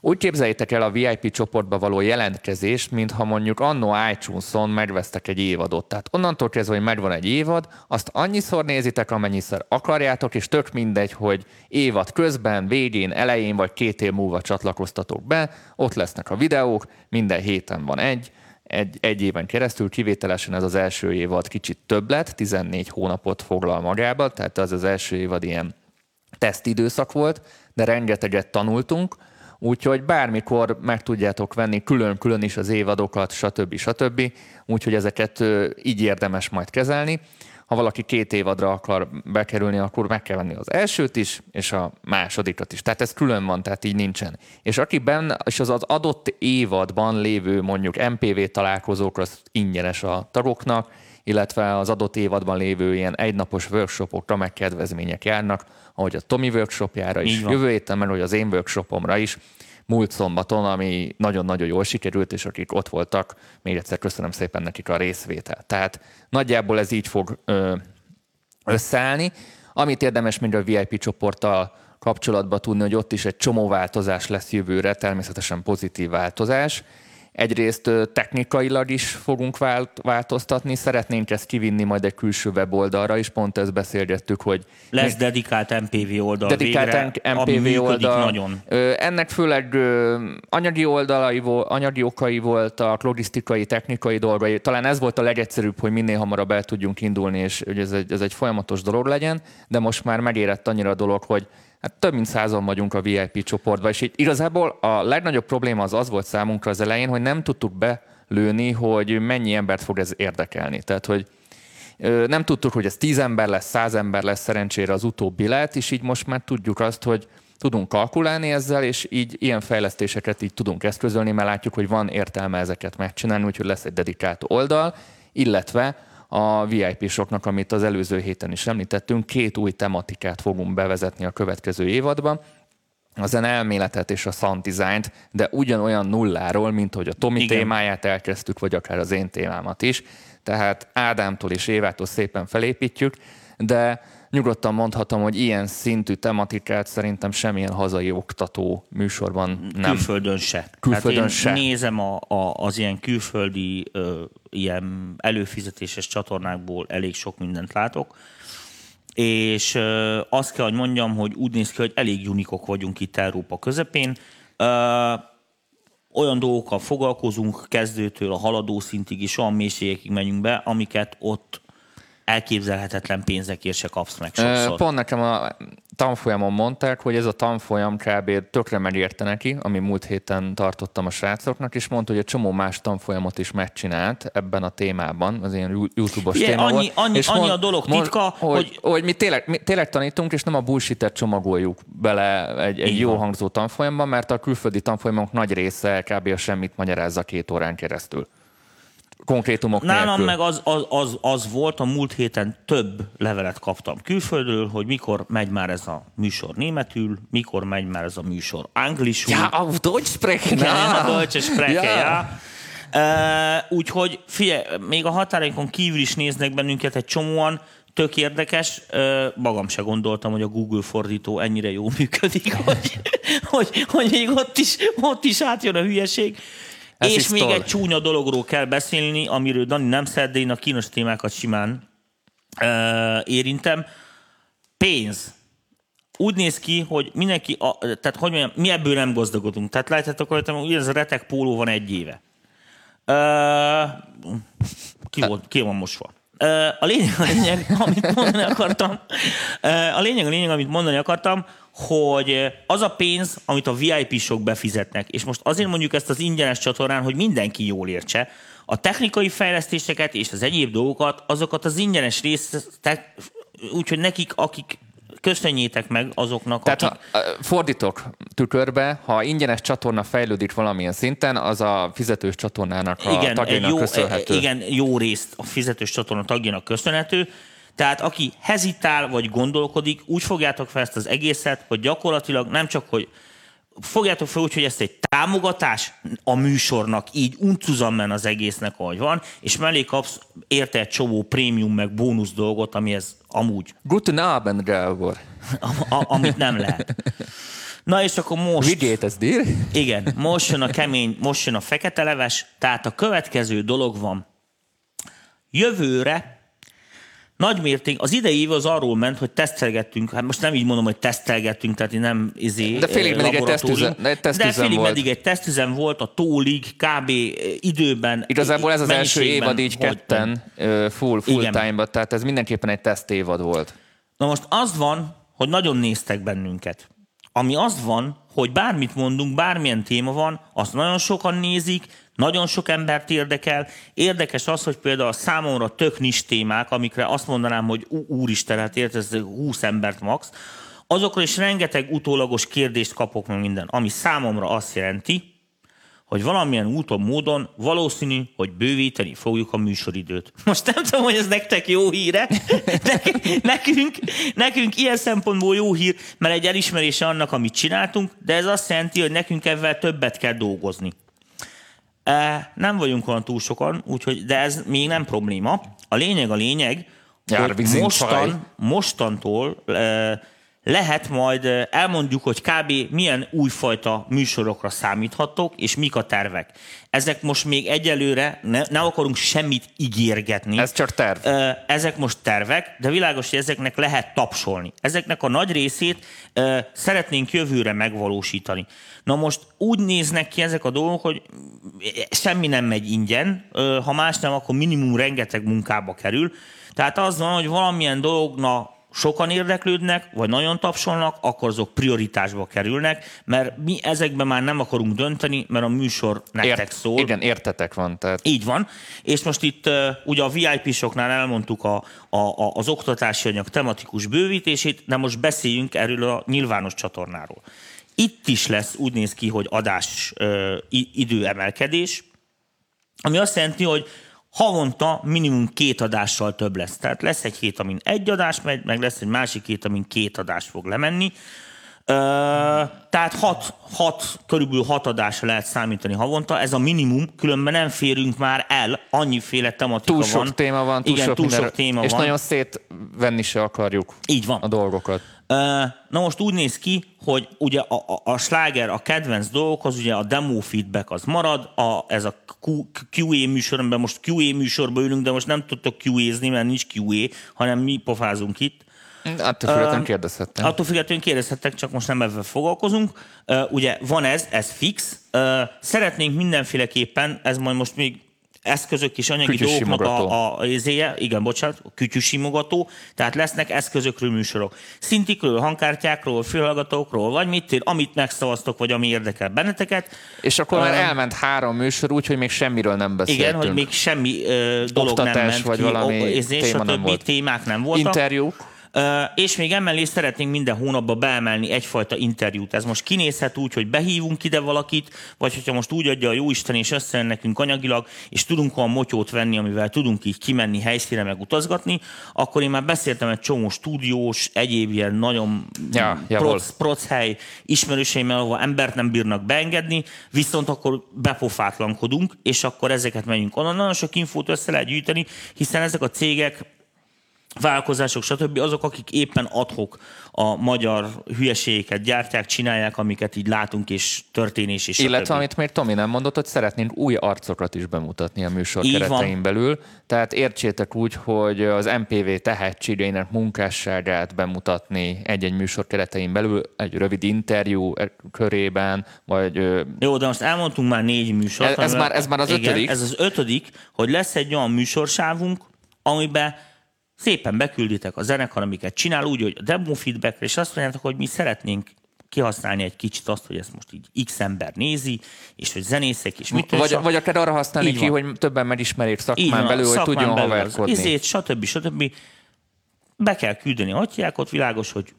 [SPEAKER 2] úgy képzeljétek el a VIP csoportba való jelentkezést, mintha mondjuk annó iTunes-on megvesztek egy évadot. Tehát onnantól kezdve, hogy megvan egy évad, azt annyiszor nézitek, amennyiszer akarjátok, és tök mindegy, hogy évad közben, végén, elején vagy két év múlva csatlakoztatok be, ott lesznek a videók, minden héten van egy, egy, egy éven keresztül, kivételesen ez az első évad kicsit több lett, 14 hónapot foglal magába, tehát az az első évad ilyen tesztidőszak volt, de rengeteget tanultunk, úgyhogy bármikor meg tudjátok venni külön-külön is az évadokat, stb. stb. Úgyhogy ezeket így érdemes majd kezelni. Ha valaki két évadra akar bekerülni, akkor meg kell venni az elsőt is, és a másodikat is. Tehát ez külön van, tehát így nincsen. És aki benne, és az az adott évadban lévő mondjuk MPV találkozók, az ingyenes a tagoknak, illetve az adott évadban lévő ilyen egynapos workshopokra meg kedvezmények járnak, ahogy a Tomi workshopjára is, jövő héten, mert hogy az én workshopomra is, múlt szombaton, ami nagyon-nagyon jól sikerült, és akik ott voltak, még egyszer köszönöm szépen nekik a részvételt. Tehát nagyjából ez így fog ö, összeállni. Amit érdemes még a VIP csoporttal kapcsolatban tudni, hogy ott is egy csomó változás lesz jövőre, természetesen pozitív változás. Egyrészt technikailag is fogunk vált, változtatni, szeretnénk ezt kivinni majd egy külső weboldalra is, pont ezt beszélgettük, hogy
[SPEAKER 3] Lesz dedikált MPV oldal
[SPEAKER 2] dedikált
[SPEAKER 3] végre,
[SPEAKER 2] MPV oldal.
[SPEAKER 3] nagyon.
[SPEAKER 2] Ennek főleg anyagi oldalai, anyagi okai voltak, logisztikai, technikai dolgai. Talán ez volt a legegyszerűbb, hogy minél hamarabb el tudjunk indulni, és hogy ez egy, ez egy folyamatos dolog legyen, de most már megérett annyira a dolog, hogy hát több mint százan vagyunk a VIP csoportban, és így igazából a legnagyobb probléma az az volt számunkra az elején, hogy nem tudtuk belőni, hogy mennyi embert fog ez érdekelni. Tehát, hogy Nem tudtuk, hogy ez 10 ember lesz, 100 ember lesz, szerencsére az utóbbi lett, és így most már tudjuk azt, hogy tudunk kalkulálni ezzel, és így ilyen fejlesztéseket így tudunk eszközölni, mert látjuk, hogy van értelme ezeket megcsinálni, úgyhogy lesz egy dedikált oldal, illetve a VIP-soknak, amit az előző héten is említettünk, két új tematikát fogunk bevezetni a következő évadban, a zene elméletet és a sound designt, de ugyanolyan nulláról, mint hogy a Tomi
[SPEAKER 3] Igen.
[SPEAKER 2] témáját elkezdtük, vagy akár az én témámat is. Tehát Ádámtól és Évától szépen felépítjük, de nyugodtan mondhatom, hogy ilyen szintű tematikát szerintem semmilyen hazai oktató műsorban nem.
[SPEAKER 3] Külföldön se.
[SPEAKER 2] Külföldön
[SPEAKER 3] Tehát én
[SPEAKER 2] se.
[SPEAKER 3] nézem a, a, az ilyen külföldi ö, ilyen előfizetéses csatornákból elég sok mindent látok, és ö, azt kell, hogy mondjam, hogy úgy néz ki, hogy elég unikok vagyunk itt Európa közepén. Ö, olyan dolgokkal foglalkozunk, kezdőtől a haladó szintig is olyan mélységekig megyünk be, amiket ott elképzelhetetlen pénzekért se kapsz meg sokszor.
[SPEAKER 2] Pont nekem a tanfolyamon mondták, hogy ez a tanfolyam kb. tökre megérte neki, ami múlt héten tartottam a srácoknak, és mondta, hogy egy csomó más tanfolyamot is megcsinált ebben a témában, az ilyen YouTube-os
[SPEAKER 3] Ugye,
[SPEAKER 2] téma
[SPEAKER 3] annyi,
[SPEAKER 2] volt.
[SPEAKER 3] annyi,
[SPEAKER 2] és
[SPEAKER 3] annyi
[SPEAKER 2] mond-
[SPEAKER 3] a dolog
[SPEAKER 2] mond-
[SPEAKER 3] titka,
[SPEAKER 2] hogy,
[SPEAKER 3] hogy,
[SPEAKER 2] hogy mi, tényleg, mi tényleg tanítunk, és nem a bullshit csomagoljuk bele egy, egy jó
[SPEAKER 3] van.
[SPEAKER 2] hangzó tanfolyamban, mert a külföldi tanfolyamok nagy része kb. a semmit magyarázza két órán keresztül. Konkrétumok
[SPEAKER 3] Nálam
[SPEAKER 2] nélkül.
[SPEAKER 3] meg az, az, az, az volt, a múlt héten több levelet kaptam külföldről, hogy mikor megy már ez a műsor németül, mikor megy már ez a műsor anglisul.
[SPEAKER 2] Ja, auf Deutsch sprechen.
[SPEAKER 3] Ja, a deutsche Spreche,
[SPEAKER 2] Ja.
[SPEAKER 3] ja. Uh, úgyhogy figyelj, még a határainkon kívül is néznek bennünket egy csomóan, tök érdekes. Magam se gondoltam, hogy a Google fordító ennyire jól működik, hogy, hogy, hogy még ott is, ott is átjön a hülyeség.
[SPEAKER 2] Ez
[SPEAKER 3] És még egy csúnya dologról kell beszélni, amiről Dani nem szed, de én a kínos témákat simán uh, érintem. Pénz úgy néz ki, hogy mindenki, a, tehát hogy mondjam, mi ebből nem gazdagodunk. Tehát látjátok, hogy ez a retek póló van egy éve. Uh, ki, volt, ki van mosva? A lényeg, a lényeg, amit mondani akartam, a lényeg, a lényeg, amit mondani akartam, hogy az a pénz, amit a VIP-sok befizetnek, és most azért mondjuk ezt az ingyenes csatornán, hogy mindenki jól értse, a technikai fejlesztéseket és az egyéb dolgokat, azokat az ingyenes részt, úgyhogy nekik, akik köszönjétek meg azoknak,
[SPEAKER 2] Tehát
[SPEAKER 3] akik...
[SPEAKER 2] ha fordítok tükörbe, ha ingyenes csatorna fejlődik valamilyen szinten, az a fizetős csatornának a
[SPEAKER 3] igen,
[SPEAKER 2] tagjainak
[SPEAKER 3] jó,
[SPEAKER 2] köszönhető.
[SPEAKER 3] igen, jó részt a fizetős csatorna tagjának köszönhető. Tehát aki hezitál vagy gondolkodik, úgy fogjátok fel ezt az egészet, hogy gyakorlatilag nem csak, hogy fogjátok fel úgy, hogy ezt egy támogatás a műsornak, így uncuzammen az egésznek, ahogy van, és mellé kapsz érte egy csomó prémium meg bónusz dolgot, ami ez amúgy,
[SPEAKER 2] Guten Abend, Gábor.
[SPEAKER 3] a, a, amit nem lehet. Na és akkor most...
[SPEAKER 2] Wie geht es dir?
[SPEAKER 3] Igen, most jön a kemény, most jön a fekete leves, tehát a következő dolog van. Jövőre nagy mérték, az idei év az arról ment, hogy tesztelgettünk, hát most nem így mondom, hogy tesztelgettünk, tehát én nem izé,
[SPEAKER 2] De félig meddig egy tesztüzem- egy
[SPEAKER 3] de
[SPEAKER 2] tesztüzem
[SPEAKER 3] félig
[SPEAKER 2] volt.
[SPEAKER 3] meddig egy tesztüzem volt, a tólig, kb. időben.
[SPEAKER 2] Igazából ez az első évad így
[SPEAKER 3] hogy-
[SPEAKER 2] ketten, full, full
[SPEAKER 3] Igen.
[SPEAKER 2] time-ba, tehát ez mindenképpen egy teszt évad volt.
[SPEAKER 3] Na most az van, hogy nagyon néztek bennünket. Ami az van, hogy bármit mondunk, bármilyen téma van, azt nagyon sokan nézik, nagyon sok embert érdekel. Érdekes az, hogy például a számomra tök nis témák, amikre azt mondanám, hogy úristen, hát ért, ez 20 embert max, azokra is rengeteg utólagos kérdést kapok meg minden, ami számomra azt jelenti, hogy valamilyen úton, módon valószínű, hogy bővíteni fogjuk a műsoridőt. Most nem tudom, hogy ez nektek jó híre, nekünk, nekünk ilyen szempontból jó hír, mert egy elismerése annak, amit csináltunk, de ez azt jelenti, hogy nekünk ebben többet kell dolgozni. E, nem vagyunk olyan túl sokan, úgyhogy, de ez még nem probléma. A lényeg a lényeg, hogy mostan, mostantól e, lehet majd, elmondjuk, hogy kb. milyen újfajta műsorokra számíthatok, és mik a tervek. Ezek most még egyelőre, ne, nem akarunk semmit ígérgetni.
[SPEAKER 2] Ez csak terv.
[SPEAKER 3] Ezek most tervek, de világos, hogy ezeknek lehet tapsolni. Ezeknek a nagy részét szeretnénk jövőre megvalósítani. Na most úgy néznek ki ezek a dolgok, hogy semmi nem megy ingyen, ha más nem, akkor minimum rengeteg munkába kerül. Tehát az van, hogy valamilyen dologna sokan érdeklődnek, vagy nagyon tapsolnak, akkor azok prioritásba kerülnek, mert mi ezekben már nem akarunk dönteni, mert a műsor nektek szól.
[SPEAKER 2] Igen, értetek van. Tehát
[SPEAKER 3] Így van. És most itt ugye a VIP-soknál elmondtuk a, a, a, az oktatási anyag tematikus bővítését, de most beszéljünk erről a nyilvános csatornáról. Itt is lesz, úgy néz ki, hogy adás uh, i- időemelkedés, ami azt jelenti, hogy havonta minimum két adással több lesz. Tehát lesz egy hét, amin egy adás megy, meg lesz egy másik hét, amin két adás fog lemenni. Ö, tehát hat, hat, körülbelül hat adásra lehet számítani havonta, ez a minimum, különben nem férünk már el, annyiféle tematika
[SPEAKER 2] túl sok
[SPEAKER 3] van.
[SPEAKER 2] téma van, túl
[SPEAKER 3] Igen,
[SPEAKER 2] sok,
[SPEAKER 3] túl
[SPEAKER 2] minden-
[SPEAKER 3] sok téma
[SPEAKER 2] és
[SPEAKER 3] van.
[SPEAKER 2] nagyon szétvenni se akarjuk
[SPEAKER 3] Így van.
[SPEAKER 2] a dolgokat.
[SPEAKER 3] Na most úgy néz ki, hogy ugye a, a, a sláger, a kedvenc dolgok, az ugye a demo feedback az marad, a, ez a Q- QA műsorban, most QA műsorban ülünk, de most nem tudtok QA-zni, mert nincs QA, hanem mi pofázunk itt.
[SPEAKER 2] Attól függetlenül kérdezhettem.
[SPEAKER 3] Attól függetlenül kérdezhettek, csak most nem ebben foglalkozunk. Ugye van ez, ez fix. Szeretnénk mindenféleképpen, ez majd most még eszközök és anyagi dolgoknak a, a izéje, igen, bocsánat, a kütyűsimogató, tehát lesznek eszközökről műsorok. Szintikről, hangkártyákról, fülhallgatókról, vagy mit, amit megszavaztok, vagy ami érdekel benneteket.
[SPEAKER 2] És akkor um, már elment három műsor, úgyhogy még semmiről nem beszéltünk.
[SPEAKER 3] Igen, hogy még semmi uh, dolog Oktatás, nem ment
[SPEAKER 2] vagy
[SPEAKER 3] ki,
[SPEAKER 2] valami
[SPEAKER 3] o, téma a
[SPEAKER 2] nem volt.
[SPEAKER 3] témák nem voltak.
[SPEAKER 2] Interjúk.
[SPEAKER 3] És még emellé szeretnénk minden hónapban beemelni egyfajta interjút. Ez most kinézhet úgy, hogy behívunk ide valakit, vagy hogyha most úgy adja a Jóisten és összejön nekünk anyagilag, és tudunk olyan motyót venni, amivel tudunk így kimenni helyszíre, meg utazgatni, akkor én már beszéltem egy csomó stúdiós, egyéb ilyen nagyon
[SPEAKER 2] ja,
[SPEAKER 3] proc, proc hely ismerőseimmel, ahol embert nem bírnak beengedni, viszont akkor bepofátlankodunk, és akkor ezeket megyünk onnan. Nagyon sok infót össze lehet gyűjteni, hiszen ezek a cégek vállalkozások, stb. azok, akik éppen adhok a magyar hülyeségeket gyártják, csinálják, amiket így látunk, és történés, és
[SPEAKER 2] Illetve, amit még Tomi nem mondott, hogy szeretnénk új arcokat is bemutatni a műsor
[SPEAKER 3] Így
[SPEAKER 2] keretein
[SPEAKER 3] van.
[SPEAKER 2] belül. Tehát értsétek úgy, hogy az MPV tehetségeinek munkásságát bemutatni egy-egy műsor keretein belül, egy rövid interjú körében, vagy...
[SPEAKER 3] Jó, de most elmondtunk már négy műsort.
[SPEAKER 2] Ez, ez, már, ez már az
[SPEAKER 3] igen,
[SPEAKER 2] ötödik.
[SPEAKER 3] Ez az ötödik, hogy lesz egy olyan műsorsávunk, amiben szépen bekülditek a zenekar, amiket csinál, úgy, hogy a demo feedbackre, és azt mondjátok, hogy mi szeretnénk kihasználni egy kicsit azt, hogy ezt most így x ember nézi, és hogy zenészek, és mit
[SPEAKER 2] Vagy, vagy akár arra használni ki, hogy többen megismerjék szakmán belül, hogy tudjon haverkodni.
[SPEAKER 3] Izét, stb. stb. Be kell küldeni a ott világos, hogy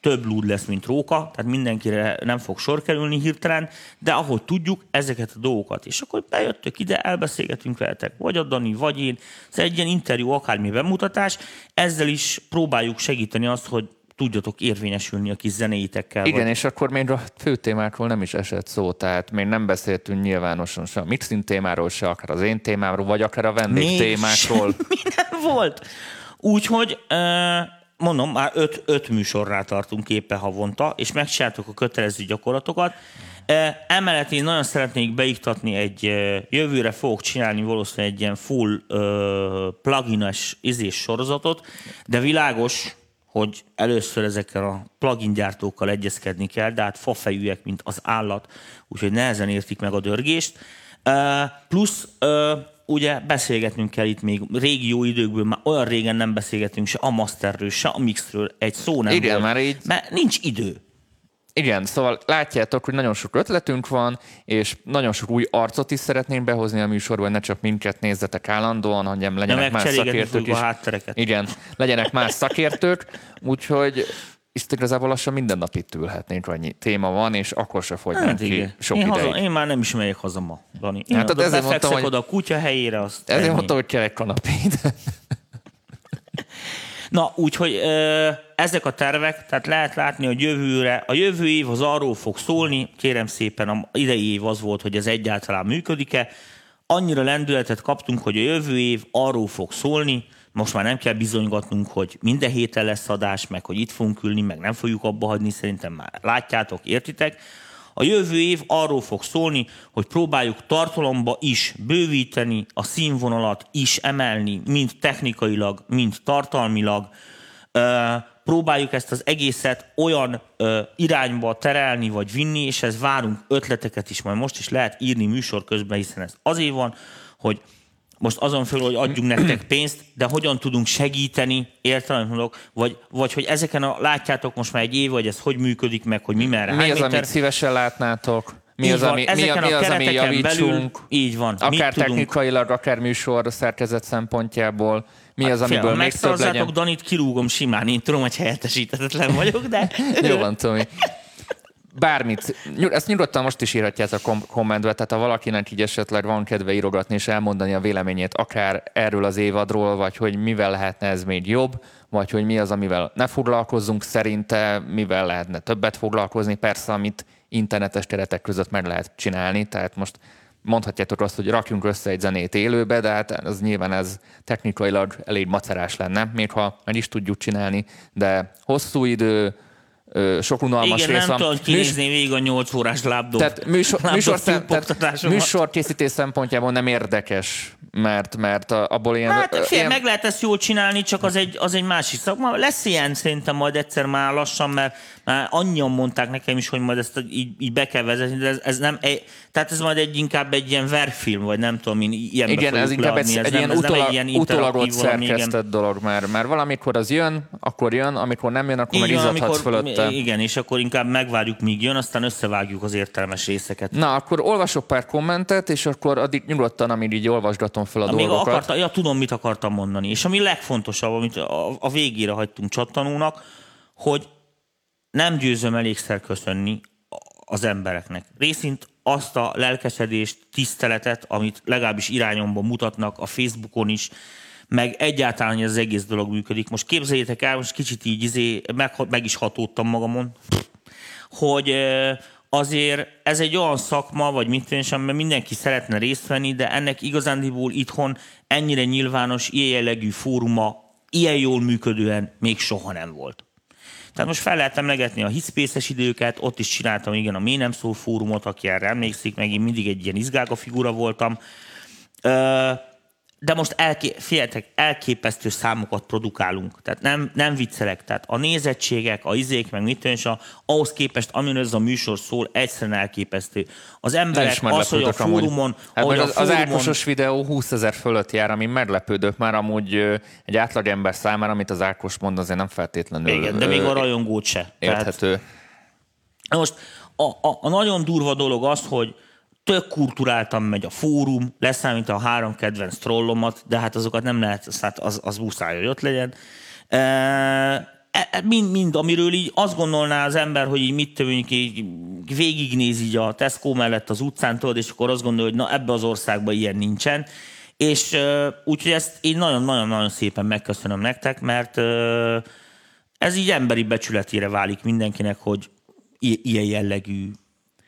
[SPEAKER 3] több lúd lesz, mint róka, tehát mindenkire nem fog sor kerülni hirtelen, de ahogy tudjuk, ezeket a dolgokat. És akkor bejöttök ide, elbeszélgetünk veletek, vagy a Dani, vagy én. Ez egy ilyen interjú, akármi bemutatás. Ezzel is próbáljuk segíteni azt, hogy tudjatok érvényesülni a kis zenéitekkel.
[SPEAKER 2] Igen, vagy... és akkor még a fő témákról nem is esett szó, tehát még nem beszéltünk nyilvánosan se a mixing témáról, se akár az én témámról, vagy akár a vendég még témákról.
[SPEAKER 3] Minden volt. Úgyhogy mondom, már öt, öt műsorrá tartunk éppen havonta, és megcsináltuk a kötelező gyakorlatokat. Emellett én nagyon szeretnék beiktatni egy, jövőre fogok csinálni valószínűleg egy ilyen full uh, plugines izés sorozatot, de világos, hogy először ezekkel a plugin gyártókkal egyezkedni kell, de hát fafejűek, mint az állat, úgyhogy nehezen értik meg a dörgést. Plusz ugye beszélgetnünk kell itt még régi jó időkből, már olyan régen nem beszélgetünk se a masterről, se a mixről, egy szó nem
[SPEAKER 2] Igen,
[SPEAKER 3] volt,
[SPEAKER 2] már így...
[SPEAKER 3] mert nincs idő.
[SPEAKER 2] Igen, szóval látjátok, hogy nagyon sok ötletünk van, és nagyon sok új arcot is szeretnénk behozni a műsorban, ne csak minket nézzetek állandóan, hanem legyenek
[SPEAKER 3] ja,
[SPEAKER 2] más szakértők is.
[SPEAKER 3] A háttereket.
[SPEAKER 2] Igen, legyenek más szakértők, úgyhogy itt igazából lassan minden nap itt ülhetnénk, annyi téma van, és akkor se fogynánk hát, ki sok
[SPEAKER 3] én,
[SPEAKER 2] ideig.
[SPEAKER 3] haza, én már nem is megyek haza ma, Dani. Én
[SPEAKER 2] hát,
[SPEAKER 3] oda
[SPEAKER 2] ezért mondtam,
[SPEAKER 3] hogy... oda a kutya helyére. Azt
[SPEAKER 2] ezért mondtam, hogy kell egy kanapét.
[SPEAKER 3] Na, úgyhogy ezek a tervek, tehát lehet látni, hogy jövőre, a jövő év az arról fog szólni, kérem szépen, a idei év az volt, hogy ez egyáltalán működik-e. Annyira lendületet kaptunk, hogy a jövő év arról fog szólni, most már nem kell bizonygatnunk, hogy minden héten lesz adás, meg hogy itt fogunk ülni, meg nem fogjuk abba hagyni, szerintem már látjátok, értitek. A jövő év arról fog szólni, hogy próbáljuk tartalomba is bővíteni, a színvonalat is emelni, mind technikailag, mind tartalmilag. Próbáljuk ezt az egészet olyan irányba terelni, vagy vinni, és ez várunk ötleteket is, majd most is lehet írni műsor közben, hiszen ez azért van, hogy most azon föl, hogy adjunk nektek pénzt, de hogyan tudunk segíteni, értelemben vagy, vagy hogy ezeken a, látjátok most már egy év, hogy ez hogy működik meg, hogy mi merre.
[SPEAKER 2] Mi az, amit szívesen látnátok? Mi
[SPEAKER 3] így
[SPEAKER 2] az,
[SPEAKER 3] van,
[SPEAKER 2] ami, mi, mi az, ami javítsunk?
[SPEAKER 3] Belül, így van.
[SPEAKER 2] Akár technikailag, akár műsor szerkezet szempontjából. Mi az, amiből még több legyen?
[SPEAKER 3] Danit, kirúgom simán. Én tudom, hogy helyettesítetetlen vagyok, de...
[SPEAKER 2] Jó van, Tomi bármit, ezt nyugodtan most is írhatjátok a kommentbe, tehát ha valakinek így esetleg van kedve írogatni és elmondani a véleményét, akár erről az évadról, vagy hogy mivel lehetne ez még jobb, vagy hogy mi az, amivel ne foglalkozzunk szerinte, mivel lehetne többet foglalkozni, persze, amit internetes keretek között meg lehet csinálni, tehát most mondhatjátok azt, hogy rakjunk össze egy zenét élőbe, de hát az nyilván ez technikailag elég macerás lenne, még ha meg is tudjuk csinálni, de hosszú idő, sok unalmas
[SPEAKER 3] Igen,
[SPEAKER 2] rész
[SPEAKER 3] nem
[SPEAKER 2] van.
[SPEAKER 3] tudod
[SPEAKER 2] Műs-
[SPEAKER 3] kinézni végig a 8 órás lábdob.
[SPEAKER 2] tehát műsor, műsor, tehát műsorkészítés szempontjából nem érdekes, mert, mert abból ilyen...
[SPEAKER 3] Hát fél,
[SPEAKER 2] ilyen
[SPEAKER 3] meg lehet ezt jól csinálni, csak az egy, az egy másik szakma. Lesz ilyen szerintem majd egyszer már lassan, mert már annyian mondták nekem is, hogy majd ezt így, így be kell vezetni, de ez, ez nem, egy, tehát ez majd egy inkább egy ilyen verfilm, vagy nem tudom, én ilyenbe
[SPEAKER 2] igen, ez inkább egy.
[SPEAKER 3] Ez
[SPEAKER 2] egy
[SPEAKER 3] nem-
[SPEAKER 2] ilyen,
[SPEAKER 3] ez
[SPEAKER 2] utolag,
[SPEAKER 3] egy ilyen
[SPEAKER 2] utolagot
[SPEAKER 3] valami, igen.
[SPEAKER 2] szerkesztett dolog, mert, mert valamikor az jön, akkor jön, amikor nem jön, akkor meg
[SPEAKER 3] Így van,
[SPEAKER 2] izzadhatsz fölötte.
[SPEAKER 3] Igen, és akkor inkább megvárjuk, míg jön, aztán összevágjuk az értelmes részeket.
[SPEAKER 2] Na, akkor olvasok pár kommentet, és akkor addig nyugodtan, amíg így olvasgatom fel a
[SPEAKER 3] Még
[SPEAKER 2] dolgokat.
[SPEAKER 3] akarta, ja, tudom, mit akartam mondani. És ami legfontosabb, amit a, a végére hagytunk csattanónak, hogy nem győzöm elégszer köszönni az embereknek. Részint azt a lelkesedést, tiszteletet, amit legalábbis irányomban mutatnak a Facebookon is, meg egyáltalán, hogy ez az egész dolog működik. Most képzeljétek el, most kicsit így izé, meg, meg is hatódtam magamon, hogy azért ez egy olyan szakma, vagy mit tudom, amiben mindenki szeretne részt venni, de ennek igazándiból itthon ennyire nyilvános, ilyen jellegű fóruma, ilyen jól működően még soha nem volt. Tehát most fel lehet emlegetni a hiszpészes időket, ott is csináltam igen a Mély nem fórumot, aki erre emlékszik, meg én mindig egy ilyen izgága figura voltam. Ö, de most elké, figyeljetek, elképesztő számokat produkálunk. Tehát nem, nem viccelek. Tehát a nézettségek, a izék, meg mit és a, ahhoz képest, amiről ez a műsor szól, egyszerűen elképesztő. Az emberek, az, hogy a fórumon,
[SPEAKER 2] Hát meg
[SPEAKER 3] a
[SPEAKER 2] az, az
[SPEAKER 3] fórumon,
[SPEAKER 2] Ákosos videó 20 ezer fölött jár, ami meglepődök már amúgy egy átlagember számára, amit az Ákos mond, azért nem feltétlenül
[SPEAKER 3] igen, de még a rajongót se. Tehát,
[SPEAKER 2] érthető.
[SPEAKER 3] Na Most a, a, a nagyon durva dolog az, hogy tök kulturáltan megy a fórum, leszámítva a három kedvenc trollomat, de hát azokat nem lehet, hát az, az muszáj, hogy ott legyen. E, e, mind, mind, amiről így azt gondolná az ember, hogy így mit tövünk, így végignéz így a Tesco mellett az utcán, tudod, és akkor azt gondolja, hogy na ebbe az országban ilyen nincsen. És úgyhogy ezt én nagyon-nagyon-nagyon szépen megköszönöm nektek, mert ez így emberi becsületére válik mindenkinek, hogy ilyen jellegű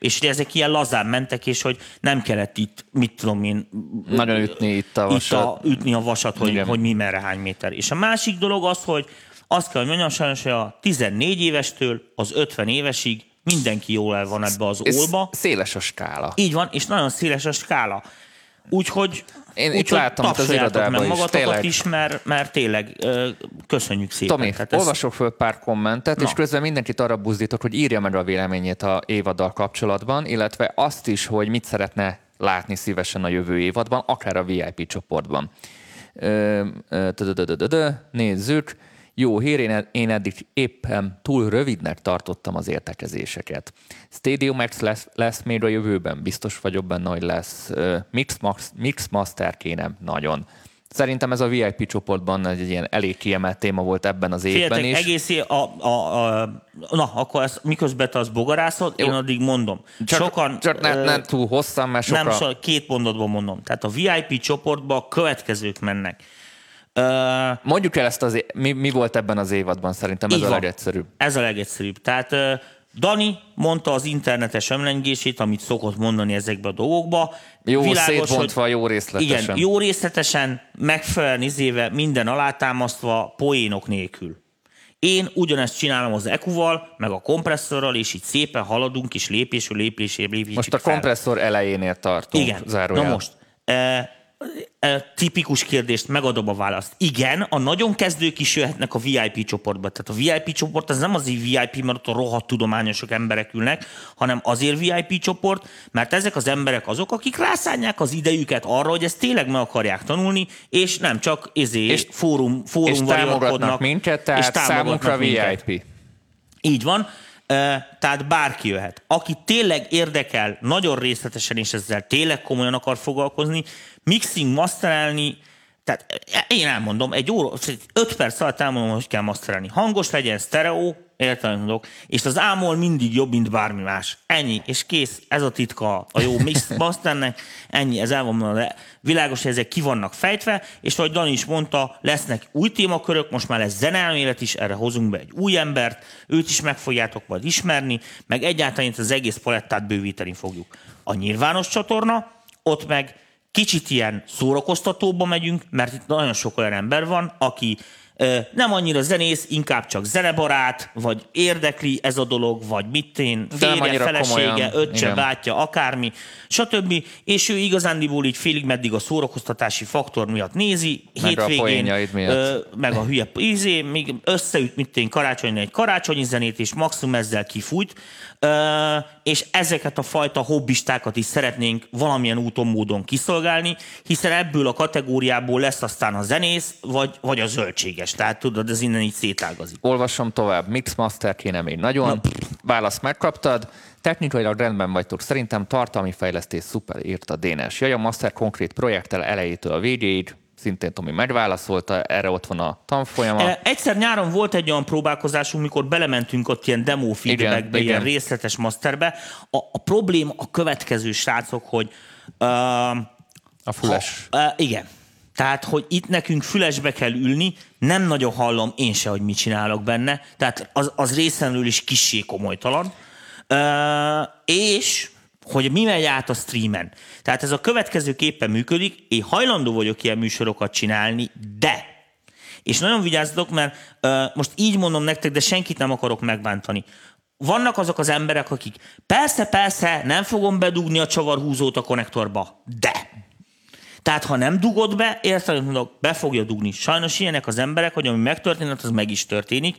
[SPEAKER 3] és hogy ezek ilyen lazán mentek, és hogy nem kellett itt, mit tudom én,
[SPEAKER 2] Nagyon ütni itt a
[SPEAKER 3] itt
[SPEAKER 2] vasat.
[SPEAKER 3] a, ütni a vasat, hogy,
[SPEAKER 2] Igen.
[SPEAKER 3] hogy mi merre hány méter. És a másik dolog az, hogy azt kell, hogy mondjam sajnos, hogy a 14 évestől az 50 évesig mindenki jól el van ebbe az olba.
[SPEAKER 2] Széles a skála.
[SPEAKER 3] Így van, és nagyon széles a skála. Úgyhogy
[SPEAKER 2] Én itt
[SPEAKER 3] úgyhogy
[SPEAKER 2] láttam itt az irodában
[SPEAKER 3] meg
[SPEAKER 2] is, tényleg.
[SPEAKER 3] is, mert, mert tényleg köszönjük szépen.
[SPEAKER 2] Tomi,
[SPEAKER 3] Tehát ez-
[SPEAKER 2] olvasok föl pár kommentet,
[SPEAKER 3] Na.
[SPEAKER 2] és közben mindenkit arra buzdítok, hogy írja meg a véleményét a évaddal kapcsolatban, illetve azt is, hogy mit szeretne látni szívesen a jövő évadban, akár a VIP csoportban. Nézzük. Jó hír, én, én eddig éppen túl rövidnek tartottam az értekezéseket. Stadium X lesz, lesz még a jövőben, biztos vagyok benne, hogy lesz. Mix, Max, Mix Master kéne, nagyon. Szerintem ez a VIP csoportban egy ilyen elég kiemelt téma volt ebben az évben
[SPEAKER 3] Figyeljetek,
[SPEAKER 2] is.
[SPEAKER 3] egész a, a, a, na, akkor ezt miközben te az bogarászod, én addig mondom.
[SPEAKER 2] Csak,
[SPEAKER 3] Sokan,
[SPEAKER 2] csak ne, nem túl hosszan, mert sokan...
[SPEAKER 3] nem, so, két mondatban mondom. Tehát a VIP csoportba a következők mennek.
[SPEAKER 2] Mondjuk el ezt az, mi, mi volt ebben az évadban, szerintem ez a legegyszerűbb.
[SPEAKER 3] Ez a legegyszerűbb. Tehát Dani mondta az internetes ömlengését, amit szokott mondani ezekbe a dolgokba.
[SPEAKER 2] Jó szétbontva, jó részletesen.
[SPEAKER 3] Igen, jó részletesen, megfelelően izéve, minden alátámasztva, poénok nélkül. Én ugyanezt csinálom az EQ-val, meg a kompresszorral, és így szépen haladunk, és lépésről lépésre lépésre
[SPEAKER 2] Most a
[SPEAKER 3] fel.
[SPEAKER 2] kompresszor elejénél tartunk.
[SPEAKER 3] Igen.
[SPEAKER 2] Zárójel.
[SPEAKER 3] Na most, e, tipikus kérdést, megadom a választ. Igen, a nagyon kezdők is jöhetnek a VIP csoportba. Tehát a VIP csoport az nem azért VIP, mert ott a rohadt tudományosok emberek ülnek, hanem azért VIP csoport, mert ezek az emberek azok, akik rászánják az idejüket arra, hogy ezt tényleg meg akarják tanulni, és nem csak ezé, és,
[SPEAKER 2] És-
[SPEAKER 3] fórum, fórum
[SPEAKER 2] És támogatnak minket,
[SPEAKER 3] és
[SPEAKER 2] tehát
[SPEAKER 3] támogatnak
[SPEAKER 2] számunkra
[SPEAKER 3] minket.
[SPEAKER 2] VIP.
[SPEAKER 3] Így van. Ö, Tehát bárki jöhet. Aki tényleg érdekel, nagyon részletesen és ezzel tényleg komolyan akar foglalkozni, mixing, masterelni, tehát én elmondom, egy óra, öt perc alatt elmondom, hogy kell masterelni. Hangos legyen, sztereó, értelem mondok, és az ámol mindig jobb, mint bármi más. Ennyi, és kész, ez a titka a jó mix masternek, ennyi, ez el van mondva, de világos, hogy ezek ki vannak fejtve, és ahogy Dani is mondta, lesznek új témakörök, most már lesz zeneelmélet is, erre hozunk be egy új embert, őt is meg fogjátok majd ismerni, meg egyáltalán itt az egész palettát bővíteni fogjuk. A nyilvános csatorna, ott meg kicsit ilyen szórakoztatóba megyünk, mert itt nagyon sok olyan ember van, aki nem annyira zenész, inkább csak zenebarát, vagy érdekli ez a dolog, vagy mit én, férje, felesége, komolyan. öccse, Igen. bátyja, akármi, stb. És ő igazándiból így félig meddig a szórakoztatási faktor miatt nézi, meg hétvégén, a miatt. Ö, meg a hülye izé, még összeüt, mint én karácsonyi egy karácsonyi zenét, és maximum ezzel kifújt, és ezeket a fajta hobbistákat is szeretnénk valamilyen úton, módon kiszolgálni, hiszen ebből a kategóriából lesz aztán a zenész, vagy, vagy a zöldséges. Tehát tudod, ez innen így szétágazik.
[SPEAKER 2] Olvasom tovább. Mixmaster kéne még nagyon. Na. Választ megkaptad. Technikailag rendben vagytok. Szerintem tartalmi fejlesztés szuper, írta Dénes. Jaj, a Master konkrét projekttel elejétől a végéig szintén Tomi megválaszolta, erre ott van a tanfolyama. E,
[SPEAKER 3] egyszer nyáron volt egy olyan próbálkozásunk, mikor belementünk ott ilyen demo feedbackbe, igen, ilyen igen. részletes masterbe. A, a probléma a következő, srácok, hogy uh,
[SPEAKER 2] a füles.
[SPEAKER 3] Ha, uh, igen. Tehát, hogy itt nekünk fülesbe kell ülni, nem nagyon hallom én se, hogy mit csinálok benne, tehát az, az részenről is kissé komolytalan. Uh, és hogy mi megy át a streamen. Tehát ez a következőképpen működik, én hajlandó vagyok ilyen műsorokat csinálni, de és nagyon vigyázzatok, mert uh, most így mondom nektek, de senkit nem akarok megbántani. Vannak azok az emberek, akik persze, persze, nem fogom bedugni a csavarhúzót a konnektorba, de. Tehát ha nem dugod be, érted, mondok, be fogja dugni. Sajnos ilyenek az emberek, hogy ami megtörténik, az meg is történik.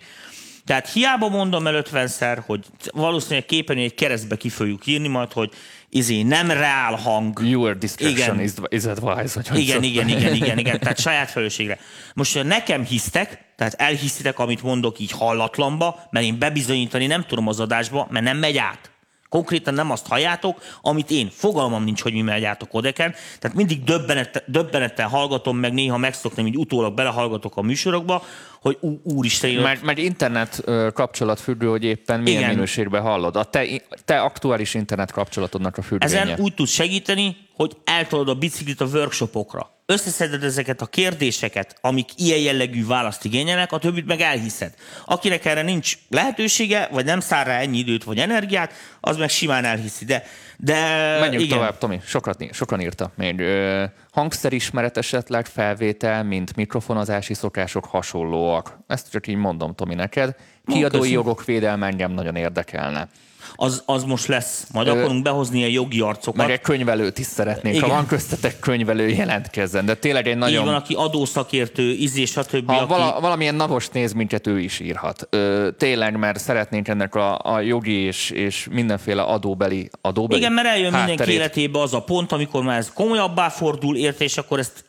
[SPEAKER 3] Tehát hiába mondom el 50-szer, hogy valószínűleg képen egy keresztbe ki fogjuk írni majd, hogy izé, nem reál hang.
[SPEAKER 2] Your igen. is, advised.
[SPEAKER 3] Hogy igen, igen, igen, igen, igen, tehát saját felelősségre. Most nekem hisztek, tehát elhiszitek, amit mondok így hallatlanba, mert én bebizonyítani nem tudom az adásba, mert nem megy át. Konkrétan nem azt halljátok, amit én. Fogalmam nincs, hogy mi a kodeken. Tehát mindig döbbenettel, döbbenettel hallgatom, meg néha megszoktam, hogy utólag belehallgatok a műsorokba, hogy ú, úristen.
[SPEAKER 2] Mert, mert internet kapcsolat függő, hogy éppen milyen Igen. minőségben hallod. A te, te aktuális internet kapcsolatodnak a függvénye.
[SPEAKER 3] Ezen úgy tudsz segíteni, hogy eltolod a biciklit a workshopokra összeszeded ezeket a kérdéseket, amik ilyen jellegű választ igényelnek, a többit meg elhiszed. Akinek erre nincs lehetősége, vagy nem szár rá ennyi időt vagy energiát, az meg simán elhiszi. De, de
[SPEAKER 2] Menjünk igen. tovább, Tomi. Sokat, sokan írta még. Ö, hangszerismeret esetleg felvétel, mint mikrofonozási szokások hasonlóak. Ezt csak így mondom, Tomi, neked. Kiadói jogok védelme engem nagyon érdekelne
[SPEAKER 3] az, az most lesz. Majd Ö, akarunk behozni a jogi arcokat.
[SPEAKER 2] Meg egy könyvelőt is szeretnék. Igen. Ha van köztetek könyvelő, jelentkezzen. De tényleg egy nagyon...
[SPEAKER 3] Így van, aki adószakértő, izé, stb.
[SPEAKER 2] Ha aki... vala, valamilyen napos néz minket, ő is írhat. Ö, tényleg, mert szeretnénk ennek a, a jogi és, és mindenféle adóbeli, adóbeli
[SPEAKER 3] Igen, mert eljön hátterét. mindenki életébe az a pont, amikor már ez komolyabbá fordul, érte, és akkor ezt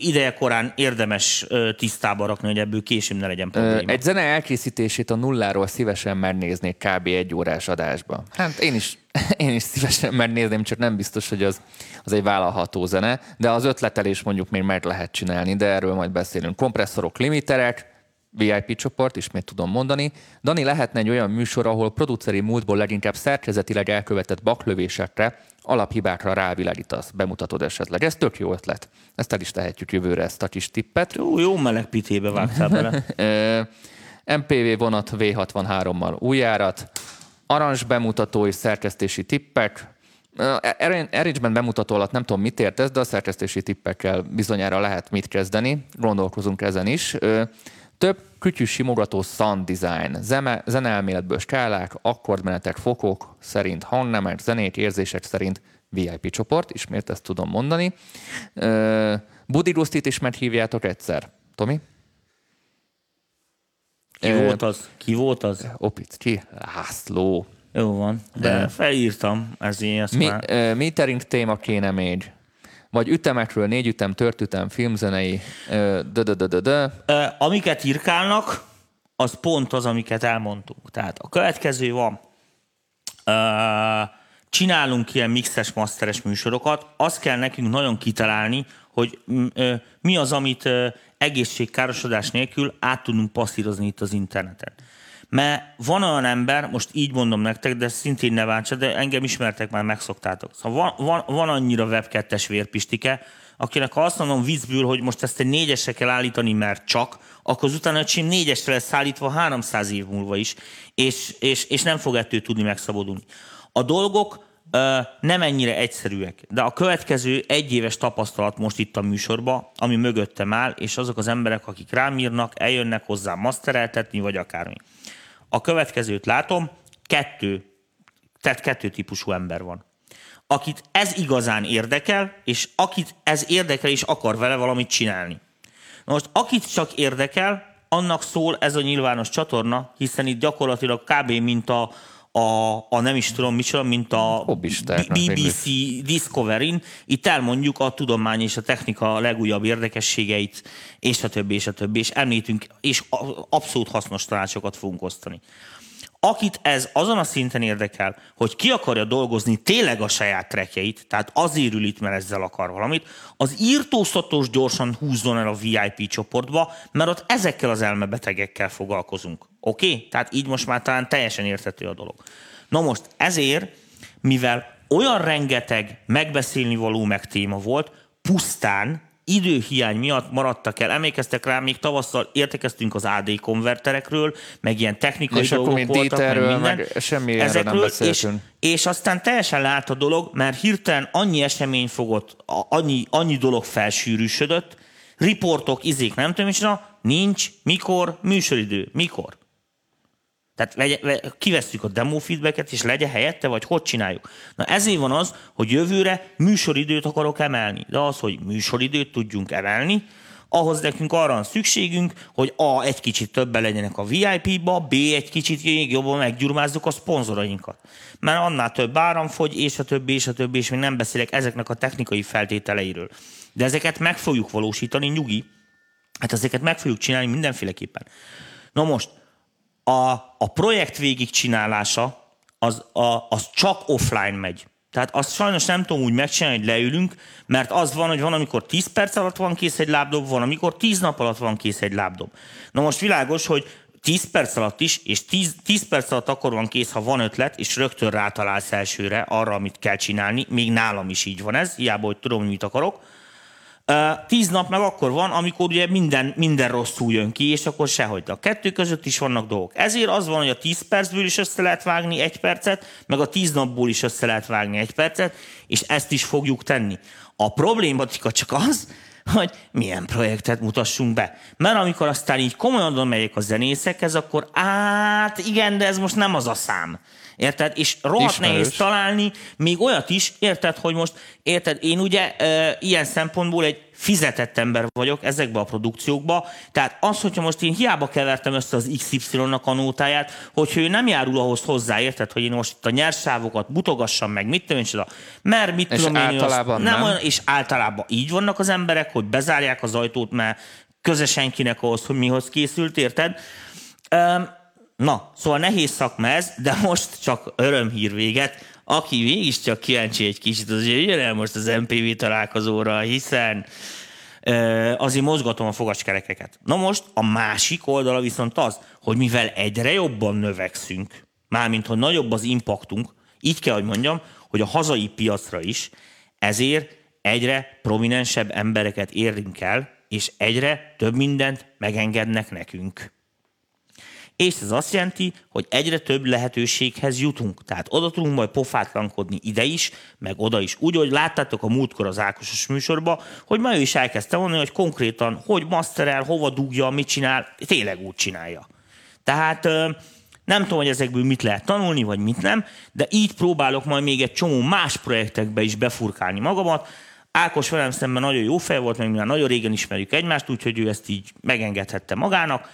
[SPEAKER 3] ideje korán érdemes tisztába rakni, hogy ebből később ne legyen probléma.
[SPEAKER 2] Egy zene elkészítését a nulláról szívesen megnéznék kb. egy órás adás adásba. Hát én is, én is szívesen megnézném, csak nem biztos, hogy az, az egy vállalható zene, de az ötletelés mondjuk még meg lehet csinálni, de erről majd beszélünk. Kompresszorok, limiterek, VIP csoport, ismét tudom mondani. Dani, lehetne egy olyan műsor, ahol produceri múltból leginkább szerkezetileg elkövetett baklövésekre, alaphibákra rávilágítasz, bemutatod esetleg. Ez tök jó ötlet. Ezt el is tehetjük jövőre, ezt a kis tippet.
[SPEAKER 3] Jó, jó meleg pitébe vágtál bele.
[SPEAKER 2] MPV vonat V63-mal új járat, arancs bemutató és szerkesztési tippek. Arrangement bemutató alatt nem tudom, mit értesz, de a szerkesztési tippekkel bizonyára lehet mit kezdeni. Gondolkozunk ezen is. Több kütyű simogató sound design, zene, zeneelméletből skálák, akkordmenetek, fokok szerint hangnemek, zenét, érzések szerint VIP csoport, ismét ezt tudom mondani. Budi Rustit is meghívjátok egyszer. Tomi?
[SPEAKER 3] Ki volt az? Ki volt az?
[SPEAKER 2] Opic, ki? László.
[SPEAKER 3] Jó van, de felírtam, ez ilyen Mi,
[SPEAKER 2] már. Metering téma kéne még. Vagy ütemekről, négy ütem, törtütem, filmzenei, de de de de de.
[SPEAKER 3] Amiket írkálnak, az pont az, amiket elmondtunk. Tehát a következő van, csinálunk ilyen mixes, masteres műsorokat, azt kell nekünk nagyon kitalálni, hogy mi az, amit egészségkárosodás nélkül át tudunk passzírozni itt az interneten. Mert van olyan ember, most így mondom nektek, de szintén ne bántsa, de engem ismertek, már megszoktátok. Szóval van, van, van annyira web 2 vérpistike, akinek ha azt mondom viccből, hogy most ezt egy négyesre kell állítani, mert csak, akkor az utána a négyesre lesz állítva 300 év múlva is, és, és, és nem fog ettől tudni megszabadulni. A dolgok nem ennyire egyszerűek. De a következő egyéves tapasztalat most itt a műsorban, ami mögöttem áll, és azok az emberek, akik rám írnak, eljönnek hozzá mastereltetni, vagy akármi. A következőt látom, kettő, tehát kettő típusú ember van. Akit ez igazán érdekel, és akit ez érdekel, és akar vele valamit csinálni. Na most akit csak érdekel, annak szól ez a nyilvános csatorna, hiszen itt gyakorlatilag kb. mint a, a, a nem is tudom micsoda, mint a
[SPEAKER 2] Hobbistáknak
[SPEAKER 3] BBC Discovery-n. Itt elmondjuk a tudomány és a technika legújabb érdekességeit, és a többi, és a többi, és említünk, és abszolút hasznos tanácsokat fogunk osztani. Akit ez azon a szinten érdekel, hogy ki akarja dolgozni tényleg a saját trekjeit, tehát azért ül itt, mert ezzel akar valamit, az írtóztatós gyorsan húzzon el a VIP csoportba, mert ott ezekkel az elmebetegekkel foglalkozunk. Oké? Okay? Tehát így most már talán teljesen érthető a dolog. Na most ezért, mivel olyan rengeteg megbeszélni való meg téma volt, pusztán időhiány miatt maradtak el. Emlékeztek rá, még tavasszal értekeztünk az AD konverterekről, meg ilyen technikai
[SPEAKER 2] És akkor
[SPEAKER 3] dolgok
[SPEAKER 2] mint
[SPEAKER 3] voltak,
[SPEAKER 2] Dieterről,
[SPEAKER 3] meg minden.
[SPEAKER 2] meg semmi ilyenről nem
[SPEAKER 3] Ezekről, és,
[SPEAKER 2] beszéltünk.
[SPEAKER 3] és aztán teljesen lát a dolog, mert hirtelen annyi esemény fogott, annyi, annyi dolog felsűrűsödött, riportok, izék, nem tudom, és na, nincs, mikor, műsoridő, mikor. Tehát kivesszük a demo feedbacket, és legyen helyette, vagy hogy csináljuk. Na ezért van az, hogy jövőre műsoridőt akarok emelni. De az, hogy műsoridőt tudjunk emelni, ahhoz nekünk arra van szükségünk, hogy A. egy kicsit többen legyenek a VIP-ba, B. egy kicsit még jobban meggyurmázzuk a szponzorainkat. Mert annál több áram fogy, és a többi, és a többi, és még nem beszélek ezeknek a technikai feltételeiről. De ezeket meg fogjuk valósítani, nyugi. Hát ezeket meg fogjuk csinálni mindenféleképpen. Na most, a, a projekt végigcsinálása az, a, az csak offline megy. Tehát azt sajnos nem tudom úgy megcsinálni, hogy leülünk, mert az van, hogy van, amikor 10 perc alatt van kész egy lábdob, van, amikor 10 nap alatt van kész egy lábdob. Na most világos, hogy 10 perc alatt is, és 10, 10 perc alatt akkor van kész, ha van ötlet, és rögtön rátalálsz elsőre arra, amit kell csinálni. Még nálam is így van ez, hiába, hogy tudom, hogy mit akarok. Tíz nap meg akkor van, amikor ugye minden, minden rosszul jön ki, és akkor sehogy. A kettő között is vannak dolgok. Ezért az van, hogy a 10 percből is össze lehet vágni egy percet, meg a 10 napból is össze lehet vágni egy percet, és ezt is fogjuk tenni. A problématika csak az, hogy milyen projektet mutassunk be. Mert amikor aztán így komolyan megyek a zenészekhez, akkor át igen, de ez most nem az a szám. Érted? És rohadt
[SPEAKER 2] Ismerős.
[SPEAKER 3] nehéz találni még olyat is, érted, hogy most, érted, én ugye e, ilyen szempontból egy fizetett ember vagyok ezekbe a produkciókba, tehát az, hogyha most én hiába kevertem össze az XY-nak a nótáját, hogyha ő nem járul ahhoz hozzá, érted, hogy én most itt a nyersávokat mutogassam meg, mit tudom én, csoda, mert mit
[SPEAKER 2] És
[SPEAKER 3] tudom én,
[SPEAKER 2] általában
[SPEAKER 3] azt,
[SPEAKER 2] nem.
[SPEAKER 3] olyan, és általában így vannak az emberek, hogy bezárják az ajtót, mert köze senkinek ahhoz, hogy mihoz készült, érted? Öm, Na, szóval nehéz szakma ez, de most csak örömhír véget. Aki mégiscsak kíváncsi egy kicsit, az jöjjön el most az MPV találkozóra, hiszen azért mozgatom a fogaskerekeket. Na most a másik oldala viszont az, hogy mivel egyre jobban növekszünk, mármint hogy nagyobb az impaktunk, így kell, hogy mondjam, hogy a hazai piacra is, ezért egyre prominensebb embereket érünk el, és egyre több mindent megengednek nekünk és ez azt jelenti, hogy egyre több lehetőséghez jutunk. Tehát oda tudunk majd pofátlankodni ide is, meg oda is. Úgy, hogy láttátok a múltkor az Ákosos műsorban, hogy ma ő is elkezdte mondani, hogy konkrétan, hogy masterel, hova dugja, mit csinál, tényleg úgy csinálja. Tehát nem tudom, hogy ezekből mit lehet tanulni, vagy mit nem, de így próbálok majd még egy csomó más projektekbe is befurkálni magamat. Ákos velem szemben nagyon jó fej volt, meg mi már nagyon régen ismerjük egymást, úgyhogy ő ezt így megengedhette magának.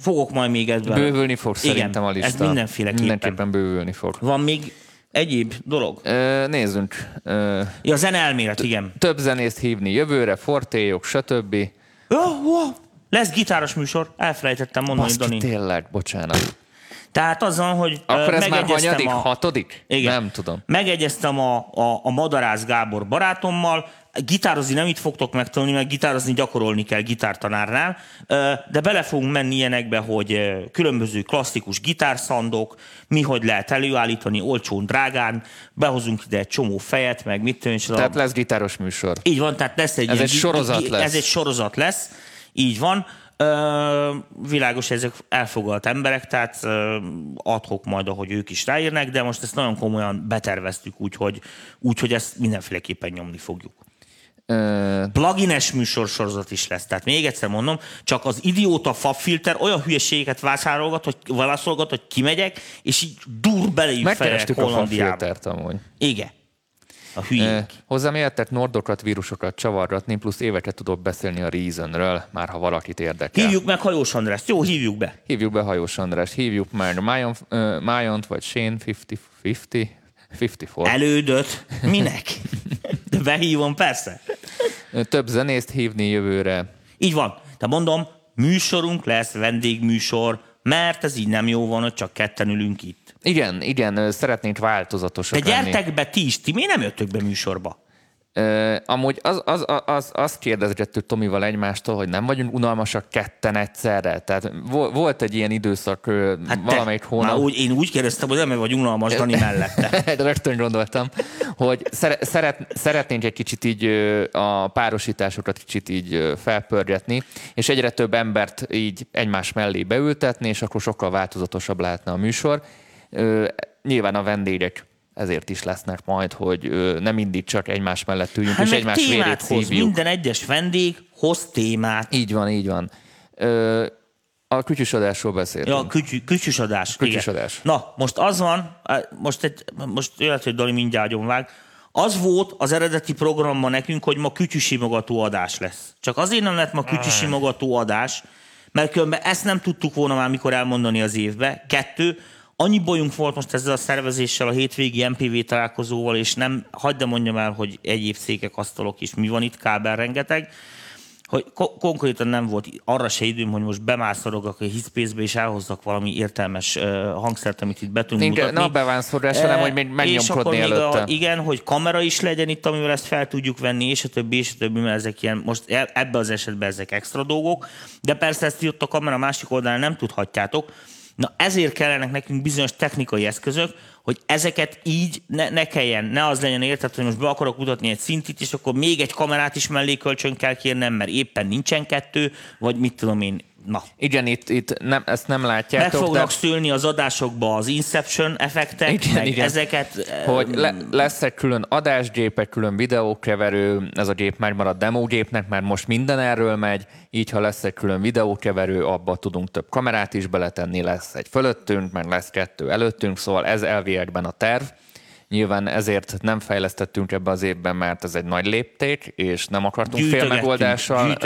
[SPEAKER 3] Fogok majd még ebben.
[SPEAKER 2] Bővülni fog
[SPEAKER 3] Igen,
[SPEAKER 2] szerintem a lista.
[SPEAKER 3] Ez mindenféleképpen.
[SPEAKER 2] Mindenképpen bővülni fog.
[SPEAKER 3] Van még egyéb dolog?
[SPEAKER 2] Ö, nézzünk. Ö,
[SPEAKER 3] Ja, zene elmélet, igen.
[SPEAKER 2] több zenészt hívni jövőre, fortéjok, stb.
[SPEAKER 3] Ja, ja. Lesz gitáros műsor, elfelejtettem mondani,
[SPEAKER 2] Baszki,
[SPEAKER 3] Dani.
[SPEAKER 2] tényleg, bocsánat.
[SPEAKER 3] Tehát azon, hogy
[SPEAKER 2] Akkor ez már hanyadik?
[SPEAKER 3] a-
[SPEAKER 2] Hatodik?
[SPEAKER 3] Igen.
[SPEAKER 2] Nem tudom.
[SPEAKER 3] Megegyeztem a, a, a Madarász Gábor barátommal, gitározni nem itt fogtok megtanulni, mert gitározni gyakorolni kell gitártanárnál, de bele fogunk menni ilyenekbe, hogy különböző klasszikus gitárszandok, mi hogy lehet előállítani olcsón, drágán, behozunk ide egy csomó fejet, meg mit tudom,
[SPEAKER 2] Tehát lesz gitáros műsor.
[SPEAKER 3] így van, tehát lesz egy
[SPEAKER 2] Ez egy sorozat
[SPEAKER 3] gi-
[SPEAKER 2] lesz.
[SPEAKER 3] Ez egy sorozat lesz, így van. Ö, világos, ezek elfoglalt emberek, tehát ö, adhok majd, ahogy ők is ráírnak, de most ezt nagyon komolyan beterveztük, úgyhogy, úgyhogy ezt mindenféleképpen nyomni fogjuk. Plugines műsorsorozat is lesz. Tehát még egyszer mondom, csak az idióta fabfilter olyan hülyeségeket vásárolgat, hogy válaszolgat, hogy kimegyek, és így dur beléjük
[SPEAKER 2] megkerestük a falfiltert amúgy.
[SPEAKER 3] Igen. A hülyék.
[SPEAKER 2] Hozzám értett nordokat, vírusokat csavargatni, plusz éveket tudok beszélni a Reasonről, már ha valakit érdekel.
[SPEAKER 3] Hívjuk meg Hajós Andrást. Jó, hívjuk be.
[SPEAKER 2] Hívjuk be Hajós András, hívjuk már Mayon, uh, vagy Shane 50, 50, 54.
[SPEAKER 3] Elődöt. Minek? De behívom, persze.
[SPEAKER 2] Több zenészt hívni jövőre.
[SPEAKER 3] Így van. De mondom, műsorunk lesz, vendégműsor, mert ez így nem jó van, hogy csak ketten ülünk itt.
[SPEAKER 2] Igen, igen, szeretnénk változatosak
[SPEAKER 3] De
[SPEAKER 2] lenni.
[SPEAKER 3] gyertek be ti is, ti miért nem jöttök be műsorba?
[SPEAKER 2] Amúgy az, az, az, az, azt kérdezgettük Tomival egymástól, hogy nem vagyunk unalmasak ketten egyszerre. Tehát vo- volt egy ilyen időszak
[SPEAKER 3] Hát
[SPEAKER 2] valamelyik
[SPEAKER 3] te,
[SPEAKER 2] hónap.
[SPEAKER 3] Már úgy, én úgy kérdeztem, hogy nem vagy unalmas Dani mellette.
[SPEAKER 2] De rögtön gondoltam, hogy szere- szeret, szeretnénk egy kicsit így a párosításokat kicsit így felpörgetni, és egyre több embert így egymás mellé beültetni, és akkor sokkal változatosabb lehetne a műsor. Nyilván a vendégek ezért is lesznek majd, hogy nem mindig csak egymás mellett üljünk,
[SPEAKER 3] Hát
[SPEAKER 2] és egymás vérét
[SPEAKER 3] hoz.
[SPEAKER 2] szívjuk.
[SPEAKER 3] Minden egyes vendég hoz témát.
[SPEAKER 2] Így van, így van. Ö, a kütyüsodásról beszéltünk.
[SPEAKER 3] Ja, kütyű, kütyüsodás. igen.
[SPEAKER 2] Kütyüsodás.
[SPEAKER 3] Na, most az van, most, egy, most jöhet, hogy Dani mindjárt agyonvág, az volt az eredeti programban nekünk, hogy ma kütyűsimogató adás lesz. Csak azért nem lett ma kütyűsimogató adás, mert különben ezt nem tudtuk volna már mikor elmondani az évbe. Kettő, annyi bajunk volt most ezzel a szervezéssel, a hétvégi MPV találkozóval, és nem, hagyd de mondjam el, hogy egyéb székek, asztalok is, mi van itt, kábel rengeteg, hogy ko- konkrétan nem volt arra se időm, hogy most bemászorogok a Hitspace-be, és elhozzak valami értelmes uh, hangszert, amit itt be tudunk
[SPEAKER 2] Nincs,
[SPEAKER 3] mutatni.
[SPEAKER 2] na bevánszorás, hanem, hogy még megnyomkodni előtte.
[SPEAKER 3] A, igen, hogy kamera is legyen itt, amivel ezt fel tudjuk venni, és a többi, és a többi, mert ezek ilyen, most e- ebben az esetben ezek extra dolgok, de persze ezt ott a kamera másik oldalán nem tudhatjátok. Na ezért kellenek nekünk bizonyos technikai eszközök, hogy ezeket így ne, ne kelljen, ne az legyen érted, hogy most be akarok mutatni egy szintit, és akkor még egy kamerát is mellé kölcsön kell kérnem, mert éppen nincsen kettő, vagy mit tudom én, na.
[SPEAKER 2] Igen, itt, itt nem, ezt nem
[SPEAKER 3] Meg
[SPEAKER 2] látjátok,
[SPEAKER 3] fognak
[SPEAKER 2] de
[SPEAKER 3] szülni az adásokba az Inception effektek,
[SPEAKER 2] Igen,
[SPEAKER 3] meg
[SPEAKER 2] igen.
[SPEAKER 3] ezeket.
[SPEAKER 2] hogy le, lesz egy külön adásgép, egy külön videókeverő, ez a gép megmarad demogépnek, mert most minden erről megy, így ha lesz egy külön videókeverő, abba tudunk több kamerát is beletenni, lesz egy fölöttünk, meg lesz kettő előttünk, szóval ez elviekben a terv. Nyilván ezért nem fejlesztettünk ebbe az évben, mert ez egy nagy lépték, és nem akartunk félmegoldással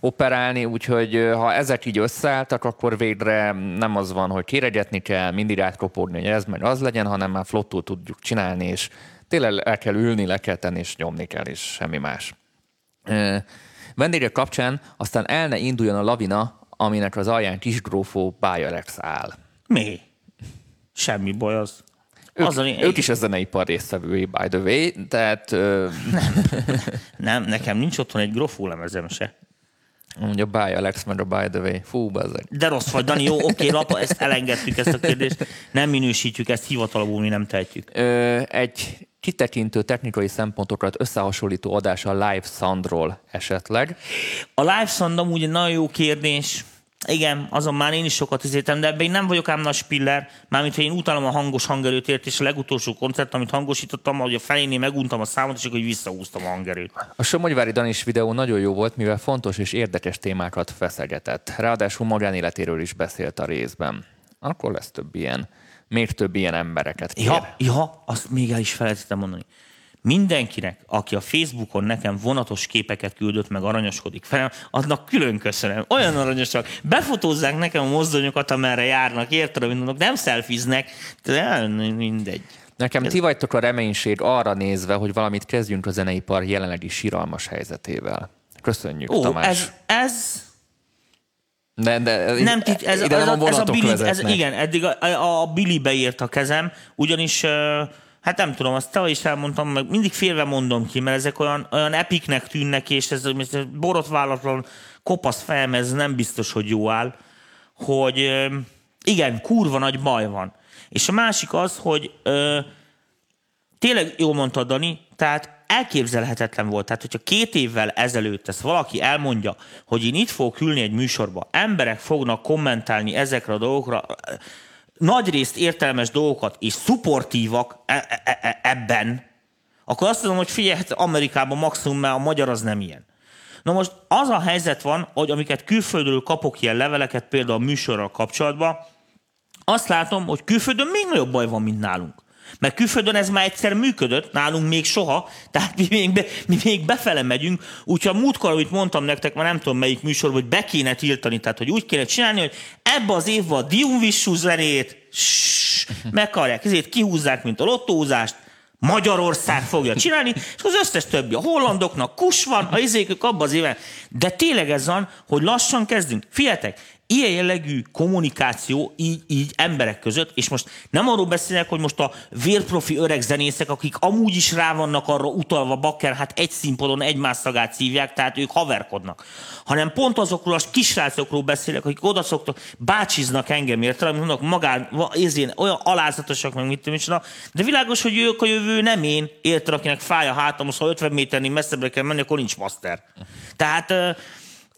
[SPEAKER 2] operálni, úgyhogy ha ezek így összeálltak, akkor végre nem az van, hogy kéregetni kell, mindig átkopódni, hogy ez meg az legyen, hanem már flottul tudjuk csinálni, és tényleg el kell ülni, le kell tenni, és nyomni kell, és semmi más. Vendégek kapcsán aztán el ne induljon a lavina, aminek az alján kisgrófó Bayerex áll.
[SPEAKER 3] Mi? Semmi baj az.
[SPEAKER 2] Ők,
[SPEAKER 3] az a,
[SPEAKER 2] ők is a zeneipar résztvevői, by the way, tehát ö,
[SPEAKER 3] Nem, nekem nincs otthon egy grofó lemezem se.
[SPEAKER 2] mondja By Alex, meg a By the way. Fú, bazzeg.
[SPEAKER 3] De rossz vagy, Dani, jó, oké, lapa, ezt elengedtük, ezt a kérdést. Nem minősítjük, ezt hivatalból mi nem tehetjük.
[SPEAKER 2] Ö, egy kitekintő technikai szempontokat összehasonlító adás a Live Soundról esetleg.
[SPEAKER 3] A live sound amúgy egy nagyon jó kérdés. Igen, azon már én is sokat izéltem, de ebben én nem vagyok ám nagy spiller, mármint, hogy én utálom a hangos hangerőt, és a legutolsó koncert, amit hangosítottam, hogy a felénél meguntam a számot, és akkor visszahúztam a hangerőt.
[SPEAKER 2] A Somogyvári Danis videó nagyon jó volt, mivel fontos és érdekes témákat feszegetett. Ráadásul magánéletéről is beszélt a részben. Akkor lesz több ilyen. Még több ilyen embereket kér.
[SPEAKER 3] Ja, ja, azt még el is felejtettem mondani. Mindenkinek, aki a Facebookon nekem vonatos képeket küldött, meg aranyoskodik felem, annak külön köszönöm. Olyan aranyosak. Befotózzák nekem a mozdonyokat, amerre járnak, érted, mondok, nem szelfiznek, de mindegy.
[SPEAKER 2] Nekem ti vagytok a reménység arra nézve, hogy valamit kezdjünk a zeneipar jelenlegi síralmas helyzetével. Köszönjük,
[SPEAKER 3] Ó,
[SPEAKER 2] Tamás.
[SPEAKER 3] ez, ez
[SPEAKER 2] De, de
[SPEAKER 3] nem ez,
[SPEAKER 2] ide
[SPEAKER 3] ez,
[SPEAKER 2] nem a
[SPEAKER 3] a, ez a Billy, ez, igen, eddig a, a Billy beírt a kezem, ugyanis ö, hát nem tudom, azt te is elmondtam, meg mindig félve mondom ki, mert ezek olyan, olyan epiknek tűnnek, és ez, ez borotválatlan kopasz fejem, ez nem biztos, hogy jó áll, hogy igen, kurva nagy baj van. És a másik az, hogy ö, tényleg jól mondtad, Dani, Tehát elképzelhetetlen volt. Tehát, hogyha két évvel ezelőtt ezt valaki elmondja, hogy én itt fogok ülni egy műsorba, emberek fognak kommentálni ezekre a dolgokra, nagyrészt értelmes dolgokat, és szuportívak e- e- e- ebben, akkor azt mondom, hogy figyelj, hát Amerikában maximum, mert a magyar az nem ilyen. Na most az a helyzet van, hogy amiket külföldről kapok ilyen leveleket, például a műsorral kapcsolatban, azt látom, hogy külföldön még nagyobb baj van, mint nálunk. Mert külföldön ez már egyszer működött, nálunk még soha, tehát mi még, be, mi még befele megyünk, úgyhogy a múltkor, amit mondtam nektek, már nem tudom melyik műsor, hogy be kéne tiltani, tehát hogy úgy kéne csinálni, hogy ebbe az évben a Diumvissú zenét megkarják, ezért kihúzzák, mint a lottózást, Magyarország fogja csinálni, és az összes többi, a hollandoknak kus van, a izékük abban az éven. De tényleg ez van, hogy lassan kezdünk. Figyeljetek, ilyen jellegű kommunikáció így, így emberek között, és most nem arról beszélek, hogy most a vérprofi öreg zenészek, akik amúgy is rá vannak arra utalva, bakker, hát egy színpadon egymás szagát szívják, tehát ők haverkodnak. Hanem pont azokról a kisrácokról beszélek, akik oda szoktak, bácsiznak engem érte, amit mondok, magán, én, olyan alázatosak, meg mit tudom, de világos, hogy ők a jövő, nem én, érted, akinek fáj a hátam, ha 50 méternél messzebbre kell menni, akkor nincs master. Tehát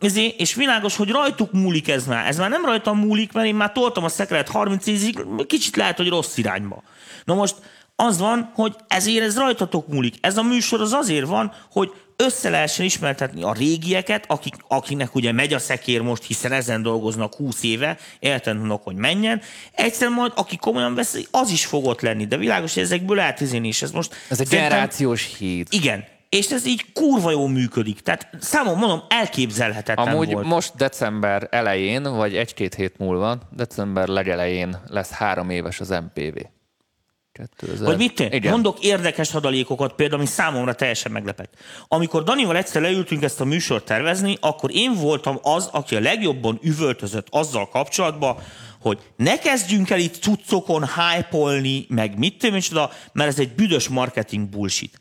[SPEAKER 3] ezért, és világos, hogy rajtuk múlik ez már. Ez már nem rajtam múlik, mert én már toltam a szekret 30 évig, kicsit lehet, hogy rossz irányba. Na most az van, hogy ezért ez rajtatok múlik. Ez a műsor az azért van, hogy össze lehessen ismertetni a régieket, akik, akinek ugye megy a szekér most, hiszen ezen dolgoznak 20 éve, értenek, hogy menjen. Egyszer majd, aki komolyan veszi, az is fogott lenni, de világos, hogy ezekből lehet és ez most...
[SPEAKER 2] Ez egy generációs híd.
[SPEAKER 3] Igen, és ez így kurva jól működik. Tehát számom, mondom, elképzelhetetlen
[SPEAKER 2] Amúgy
[SPEAKER 3] volt.
[SPEAKER 2] most december elején, vagy egy-két hét múlva, december legelején lesz három éves az MPV.
[SPEAKER 3] 2000. Vagy mit Igen. Mondok érdekes adalékokat, például, ami számomra teljesen meglepett. Amikor Danival egyszer leültünk ezt a műsort tervezni, akkor én voltam az, aki a legjobban üvöltözött azzal kapcsolatban, hogy ne kezdjünk el itt cuccokon hype meg mit tudom, mert ez egy büdös marketing bullshit.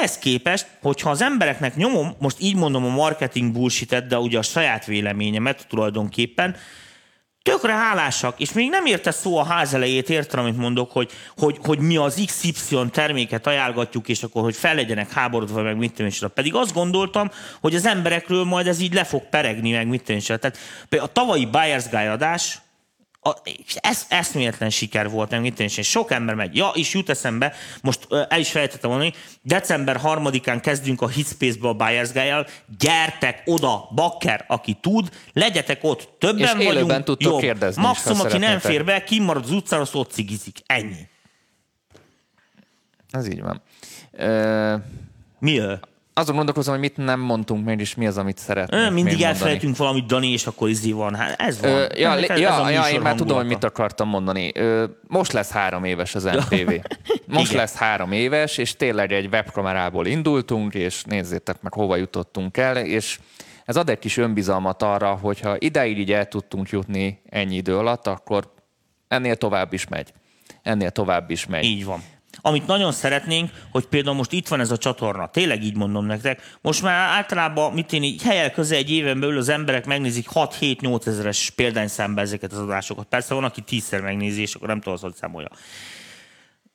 [SPEAKER 3] Ehhez képest, hogyha az embereknek nyomom, most így mondom a marketing bullshit de ugye a saját véleményemet tulajdonképpen, tökre hálásak, és még nem érte szó a ház elejét, értem, amit mondok, hogy, hogy, hogy mi az XY terméket ajánlgatjuk, és akkor, hogy fel legyenek háborodva, meg mit tudom, pedig azt gondoltam, hogy az emberekről majd ez így le fog peregni, meg mit tudom, Tehát a tavalyi Buyer's Guide adás, a, ez eszméletlen siker volt, nem és sok ember megy. Ja, és jut eszembe, most el is felejtettem mondani, december 3-án kezdünk a Hitspace-be a Buyers guy gyertek oda, bakker, aki tud, legyetek ott, többen
[SPEAKER 2] és
[SPEAKER 3] vagyunk,
[SPEAKER 2] jobb. kérdezni
[SPEAKER 3] Maximum, aki nem fér be, kimarad az utcára, szóval cigizik. Ennyi.
[SPEAKER 2] Ez így van. Ö...
[SPEAKER 3] Mi?
[SPEAKER 2] Azon gondolkozom, hogy mit nem mondtunk még, és mi az, amit szeretnénk
[SPEAKER 3] Mindig elfelejtünk valamit, Dani, és akkor izé van. Hát ez van. Ö,
[SPEAKER 2] ja, ez, ez ja, ja én már tudom, hogy mit akartam mondani. Ö, most lesz három éves az MTV. Most lesz három éves, és tényleg egy webkamerából indultunk, és nézzétek meg, hova jutottunk el, és ez ad egy kis önbizalmat arra, hogyha ideig így el tudtunk jutni ennyi idő alatt, akkor ennél tovább is megy. Ennél tovább is megy.
[SPEAKER 3] Így van. Amit nagyon szeretnénk, hogy például most itt van ez a csatorna, tényleg így mondom nektek, most már általában, mit én így helyel közel egy éven belül az emberek megnézik 6-7-8 ezeres példányszámba ezeket az adásokat. Persze van, aki tízszer megnézi, és akkor nem tudom, hogy számolja.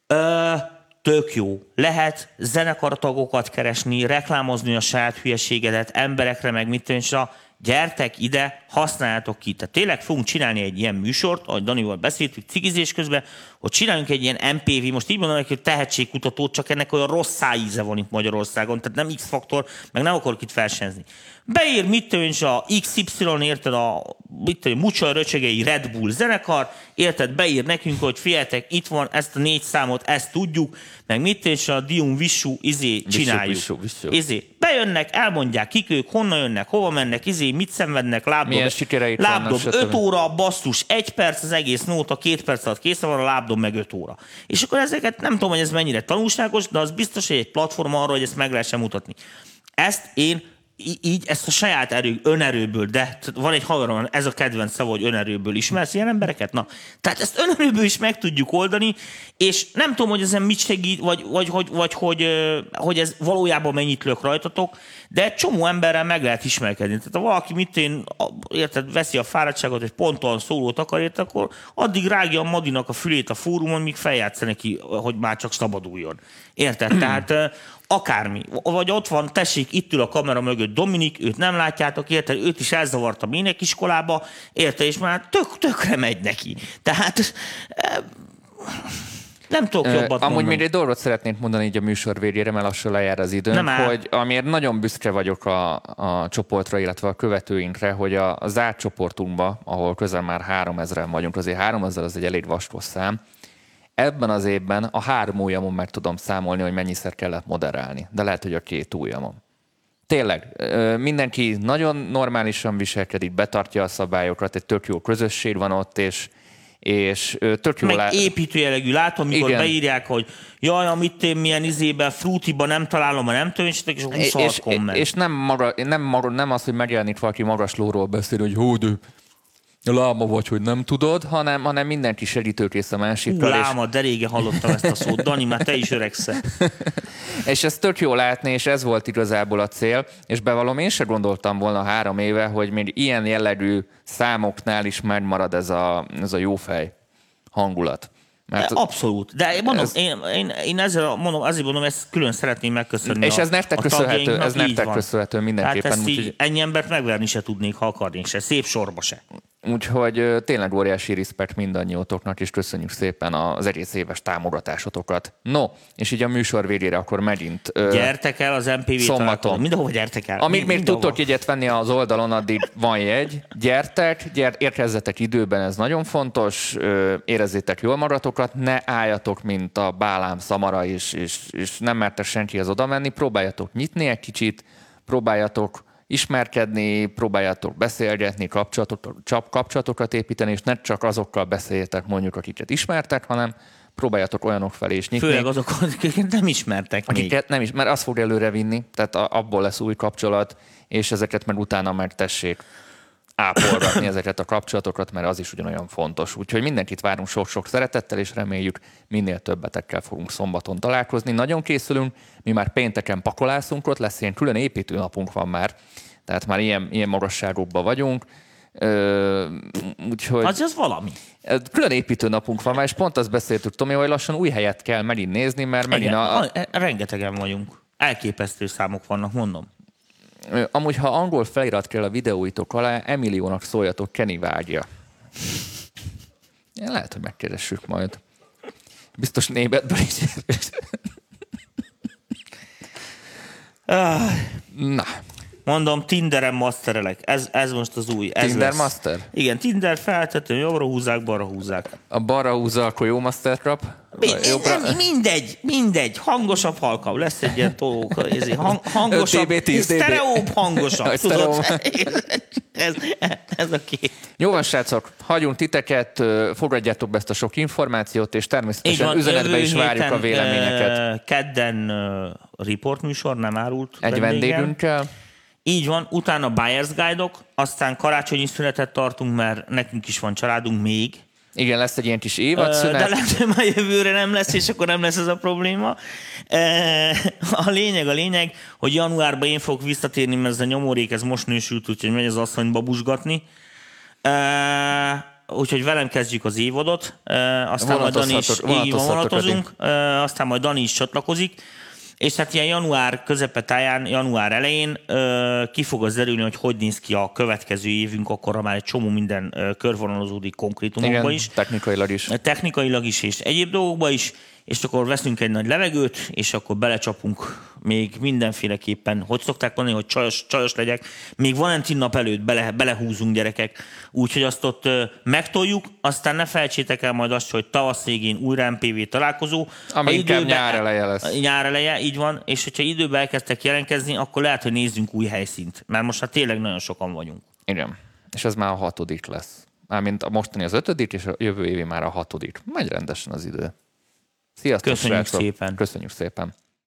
[SPEAKER 3] Ö, tök jó. Lehet zenekartagokat keresni, reklámozni a saját hülyeségedet, emberekre meg mit tűncs, gyertek ide, használjátok ki. Tehát tényleg fogunk csinálni egy ilyen műsort, ahogy Danival beszéltük cigizés közben, hogy csináljunk egy ilyen MPV, most így mondom, hogy tehetségkutató, csak ennek olyan rossz szájíze van itt Magyarországon, tehát nem X-faktor, meg nem akarok itt versenyezni. Beír, mit tűncs a XY, érted, a mit tudom, Mucsa Röcsegei Red Bull zenekar, érted, beír nekünk, hogy figyeljetek, itt van, ezt a négy számot, ezt tudjuk, meg mit tűncs a Dium Vissu, izé, csináljuk. Vissu, vissu, vissu. Izé. Bejönnek, elmondják, kik ők, honnan jönnek, hova mennek, izé, mit szenvednek, lábdob, lábdob 5 óra, basszus, egy perc az egész nóta, két perc alatt kész van, a lábdob meg 5 óra. És akkor ezeket nem tudom, hogy ez mennyire tanulságos, de az biztos, hogy egy platform arra, hogy ezt meg lehessen mutatni. Ezt én így ezt a saját erő, önerőből, de van egy haverom, ez a kedvenc szava, hogy önerőből ismersz ilyen embereket? Na, tehát ezt önerőből is meg tudjuk oldani, és nem tudom, hogy ezen mit segít, vagy, vagy, vagy, vagy hogy, hogy ez valójában mennyit lök rajtatok, de egy csomó emberrel meg lehet ismerkedni. Tehát ha valaki mit én, érted, veszi a fáradtságot, hogy ponton szólót akar, érted, akkor addig rágja a Madinak a fülét a fórumon, míg feljátsz neki, hogy már csak szabaduljon. Érted? Tehát akármi. Vagy ott van, tessék, itt ül a kamera mögött Dominik, őt nem látjátok, érte, őt is elzavarta minek iskolába, érte, és már tök, tökre megy neki. Tehát eh, nem tudok jobbat
[SPEAKER 2] Amúgy
[SPEAKER 3] mondani.
[SPEAKER 2] még egy dolgot szeretnék mondani így a műsor végére, mert lassan lejár az időnk,
[SPEAKER 3] Nem áll.
[SPEAKER 2] hogy amiért nagyon büszke vagyok a, a csoportra, illetve a követőinkre, hogy a, a zárt csoportunkba, ahol közel már 3000-en vagyunk, azért 3000 az egy elég vaskos szám, ebben az évben a három ujjamon meg tudom számolni, hogy mennyiszer kellett moderálni, de lehet, hogy a két ujjamon. Tényleg, mindenki nagyon normálisan viselkedik, betartja a szabályokat, egy tök jó közösség van ott, és, és tök jó
[SPEAKER 3] meg
[SPEAKER 2] lá-
[SPEAKER 3] építő jellegű. Látom, mikor
[SPEAKER 2] Igen.
[SPEAKER 3] beírják, hogy jaj, amit én milyen izében, frutiba nem találom, nem tudom, és, és 26
[SPEAKER 2] és,
[SPEAKER 3] komment.
[SPEAKER 2] és nem, maga, nem, maga, nem az, hogy megjelenik valaki magaslóról beszél, hogy hú, láma vagy, hogy nem tudod, hanem, hanem mindenki segítőkész a másikkal. És,
[SPEAKER 3] láma, de régen hallottam ezt a szót. Dani, már te is öregszel.
[SPEAKER 2] és ez tök jó látni, és ez volt igazából a cél, és bevallom, én se gondoltam volna három éve, hogy még ilyen jellegű számoknál is megmarad ez a, ez a jó fej hangulat. Mert
[SPEAKER 3] Abszolút. De én mondom,
[SPEAKER 2] Ez-
[SPEAKER 3] én, én, én ezzel mondom, azért mondom, ezt külön szeretném megköszönni
[SPEAKER 2] És ez nektek köszönhető, ez
[SPEAKER 3] így
[SPEAKER 2] nektek köszönhető mindenképpen,
[SPEAKER 3] Tehát ezt így
[SPEAKER 2] úgyhogy-
[SPEAKER 3] ennyi embert megverni se tudnék, ha akarnék se. Szép sorba se.
[SPEAKER 2] Úgyhogy tényleg óriási respekt mindannyiótoknak, és köszönjük szépen az egész éves támogatásotokat. No, és így a műsor végére akkor megint...
[SPEAKER 3] Gyertek el az MPV
[SPEAKER 2] Szombaton.
[SPEAKER 3] Mindenhova gyertek el.
[SPEAKER 2] Amíg még tudtok jegyet venni az oldalon, addig van jegy. Gyertek, gyert, érkezzetek időben, ez nagyon fontos. Érezzétek jól magatokat, ne álljatok, mint a bálám szamara, és, és, és nem mertek senkihez oda menni. Próbáljatok nyitni egy kicsit, próbáljatok ismerkedni, próbáljátok beszélgetni, kapcsolatokat, kapcsolatokat építeni, és ne csak azokkal beszéljetek mondjuk, akiket ismertek, hanem próbáljatok olyanok felé is nyitni.
[SPEAKER 3] Főleg azok, akiket nem ismertek még.
[SPEAKER 2] Akiket nem is, mert az fog előre vinni, tehát abból lesz új kapcsolat, és ezeket meg utána meg tessék ápolgatni ezeket a kapcsolatokat, mert az is ugyanolyan fontos. Úgyhogy mindenkit várunk sok-sok szeretettel, és reméljük minél többetekkel fogunk szombaton találkozni. Nagyon készülünk, mi már pénteken pakolászunk, ott lesz ilyen külön építőnapunk van már, tehát már ilyen, ilyen magasságokban vagyunk. Ö, úgyhogy
[SPEAKER 3] Az az valami.
[SPEAKER 2] külön építőnapunk van már, és pont azt beszéltük, Tomi, hogy lassan új helyet kell megint nézni, mert megint
[SPEAKER 3] Igen,
[SPEAKER 2] a,
[SPEAKER 3] a... rengetegen vagyunk. Elképesztő számok vannak, mondom.
[SPEAKER 2] Amúgy, ha angol felirat kell a videóitok alá, Emiliónak szóljatok, Kenny vágja. Én lehet, hogy megkeressük majd. Biztos németből is.
[SPEAKER 3] Ah,
[SPEAKER 2] Na,
[SPEAKER 3] Mondom, Tinderen masterelek. Ez, ez most az új. Ez
[SPEAKER 2] Tinder
[SPEAKER 3] lesz.
[SPEAKER 2] master?
[SPEAKER 3] Igen, Tinder feltető, jobbra húzzák, balra húzzák.
[SPEAKER 2] a balra húzza, akkor jó master trap.
[SPEAKER 3] Mi,
[SPEAKER 2] Vagy jobbra-
[SPEAKER 3] nem, mindegy, mindegy. Hangosabb, halkabb. Lesz egy ilyen egy hang, hangosabb,
[SPEAKER 2] 5 dB, 10 dB.
[SPEAKER 3] sztereóbb, hangosabb. Tudod? ez, ez a két.
[SPEAKER 2] Jó van, srácok, hagyunk titeket, fogadjátok be ezt a sok információt, és természetesen
[SPEAKER 3] van,
[SPEAKER 2] üzenetbe is várjuk
[SPEAKER 3] héten,
[SPEAKER 2] a véleményeket.
[SPEAKER 3] Kedden ö, riportműsor, nem árult
[SPEAKER 2] Egy vendégünkkel.
[SPEAKER 3] Így van, utána Buyer's Guide-ok, aztán karácsonyi szünetet tartunk, mert nekünk is van családunk még.
[SPEAKER 2] Igen, lesz egy ilyen kis évadszünet.
[SPEAKER 3] De lehet, hogy már jövőre nem lesz, és akkor nem lesz ez a probléma. A lényeg, a lényeg, hogy januárban én fogok visszatérni, mert ez a nyomorék, ez most nősült, úgyhogy megy az asszonyba busgatni. Ö, Úgyhogy velem kezdjük az évadot, aztán majd Dani is
[SPEAKER 2] Vonatozhatok-
[SPEAKER 3] aztán majd Dani is csatlakozik. És hát ilyen január közepetáján, január elején ö, ki fog az derülni, hogy hogy néz ki a következő évünk, akkor már egy csomó minden körvonalazódik konkrétumokba
[SPEAKER 2] Igen,
[SPEAKER 3] is
[SPEAKER 2] technikailag is.
[SPEAKER 3] technikailag is, és egyéb dolgokba is, és akkor veszünk egy nagy levegőt, és akkor belecsapunk még mindenféleképpen, hogy szokták mondani, hogy csajos, csajos legyek, még Valentin nap előtt bele, belehúzunk gyerekek, úgyhogy azt ott ö, megtoljuk, aztán ne felejtsétek el majd azt, hogy tavasz végén újra MPV találkozó.
[SPEAKER 2] Ami inkább
[SPEAKER 3] időben-
[SPEAKER 2] nyár eleje lesz.
[SPEAKER 3] Nyár eleje, így van, és hogyha időben elkezdtek jelentkezni, akkor lehet, hogy nézzünk új helyszínt, mert most hát tényleg nagyon sokan vagyunk.
[SPEAKER 2] Igen. És ez már a hatodik lesz. Mármint a mostani az ötödik, és a jövő évi már a hatodik. Megy rendesen az idő. Sziasztok,
[SPEAKER 3] Köszönjük
[SPEAKER 2] srácok.
[SPEAKER 3] szépen.
[SPEAKER 2] Köszönjük szépen.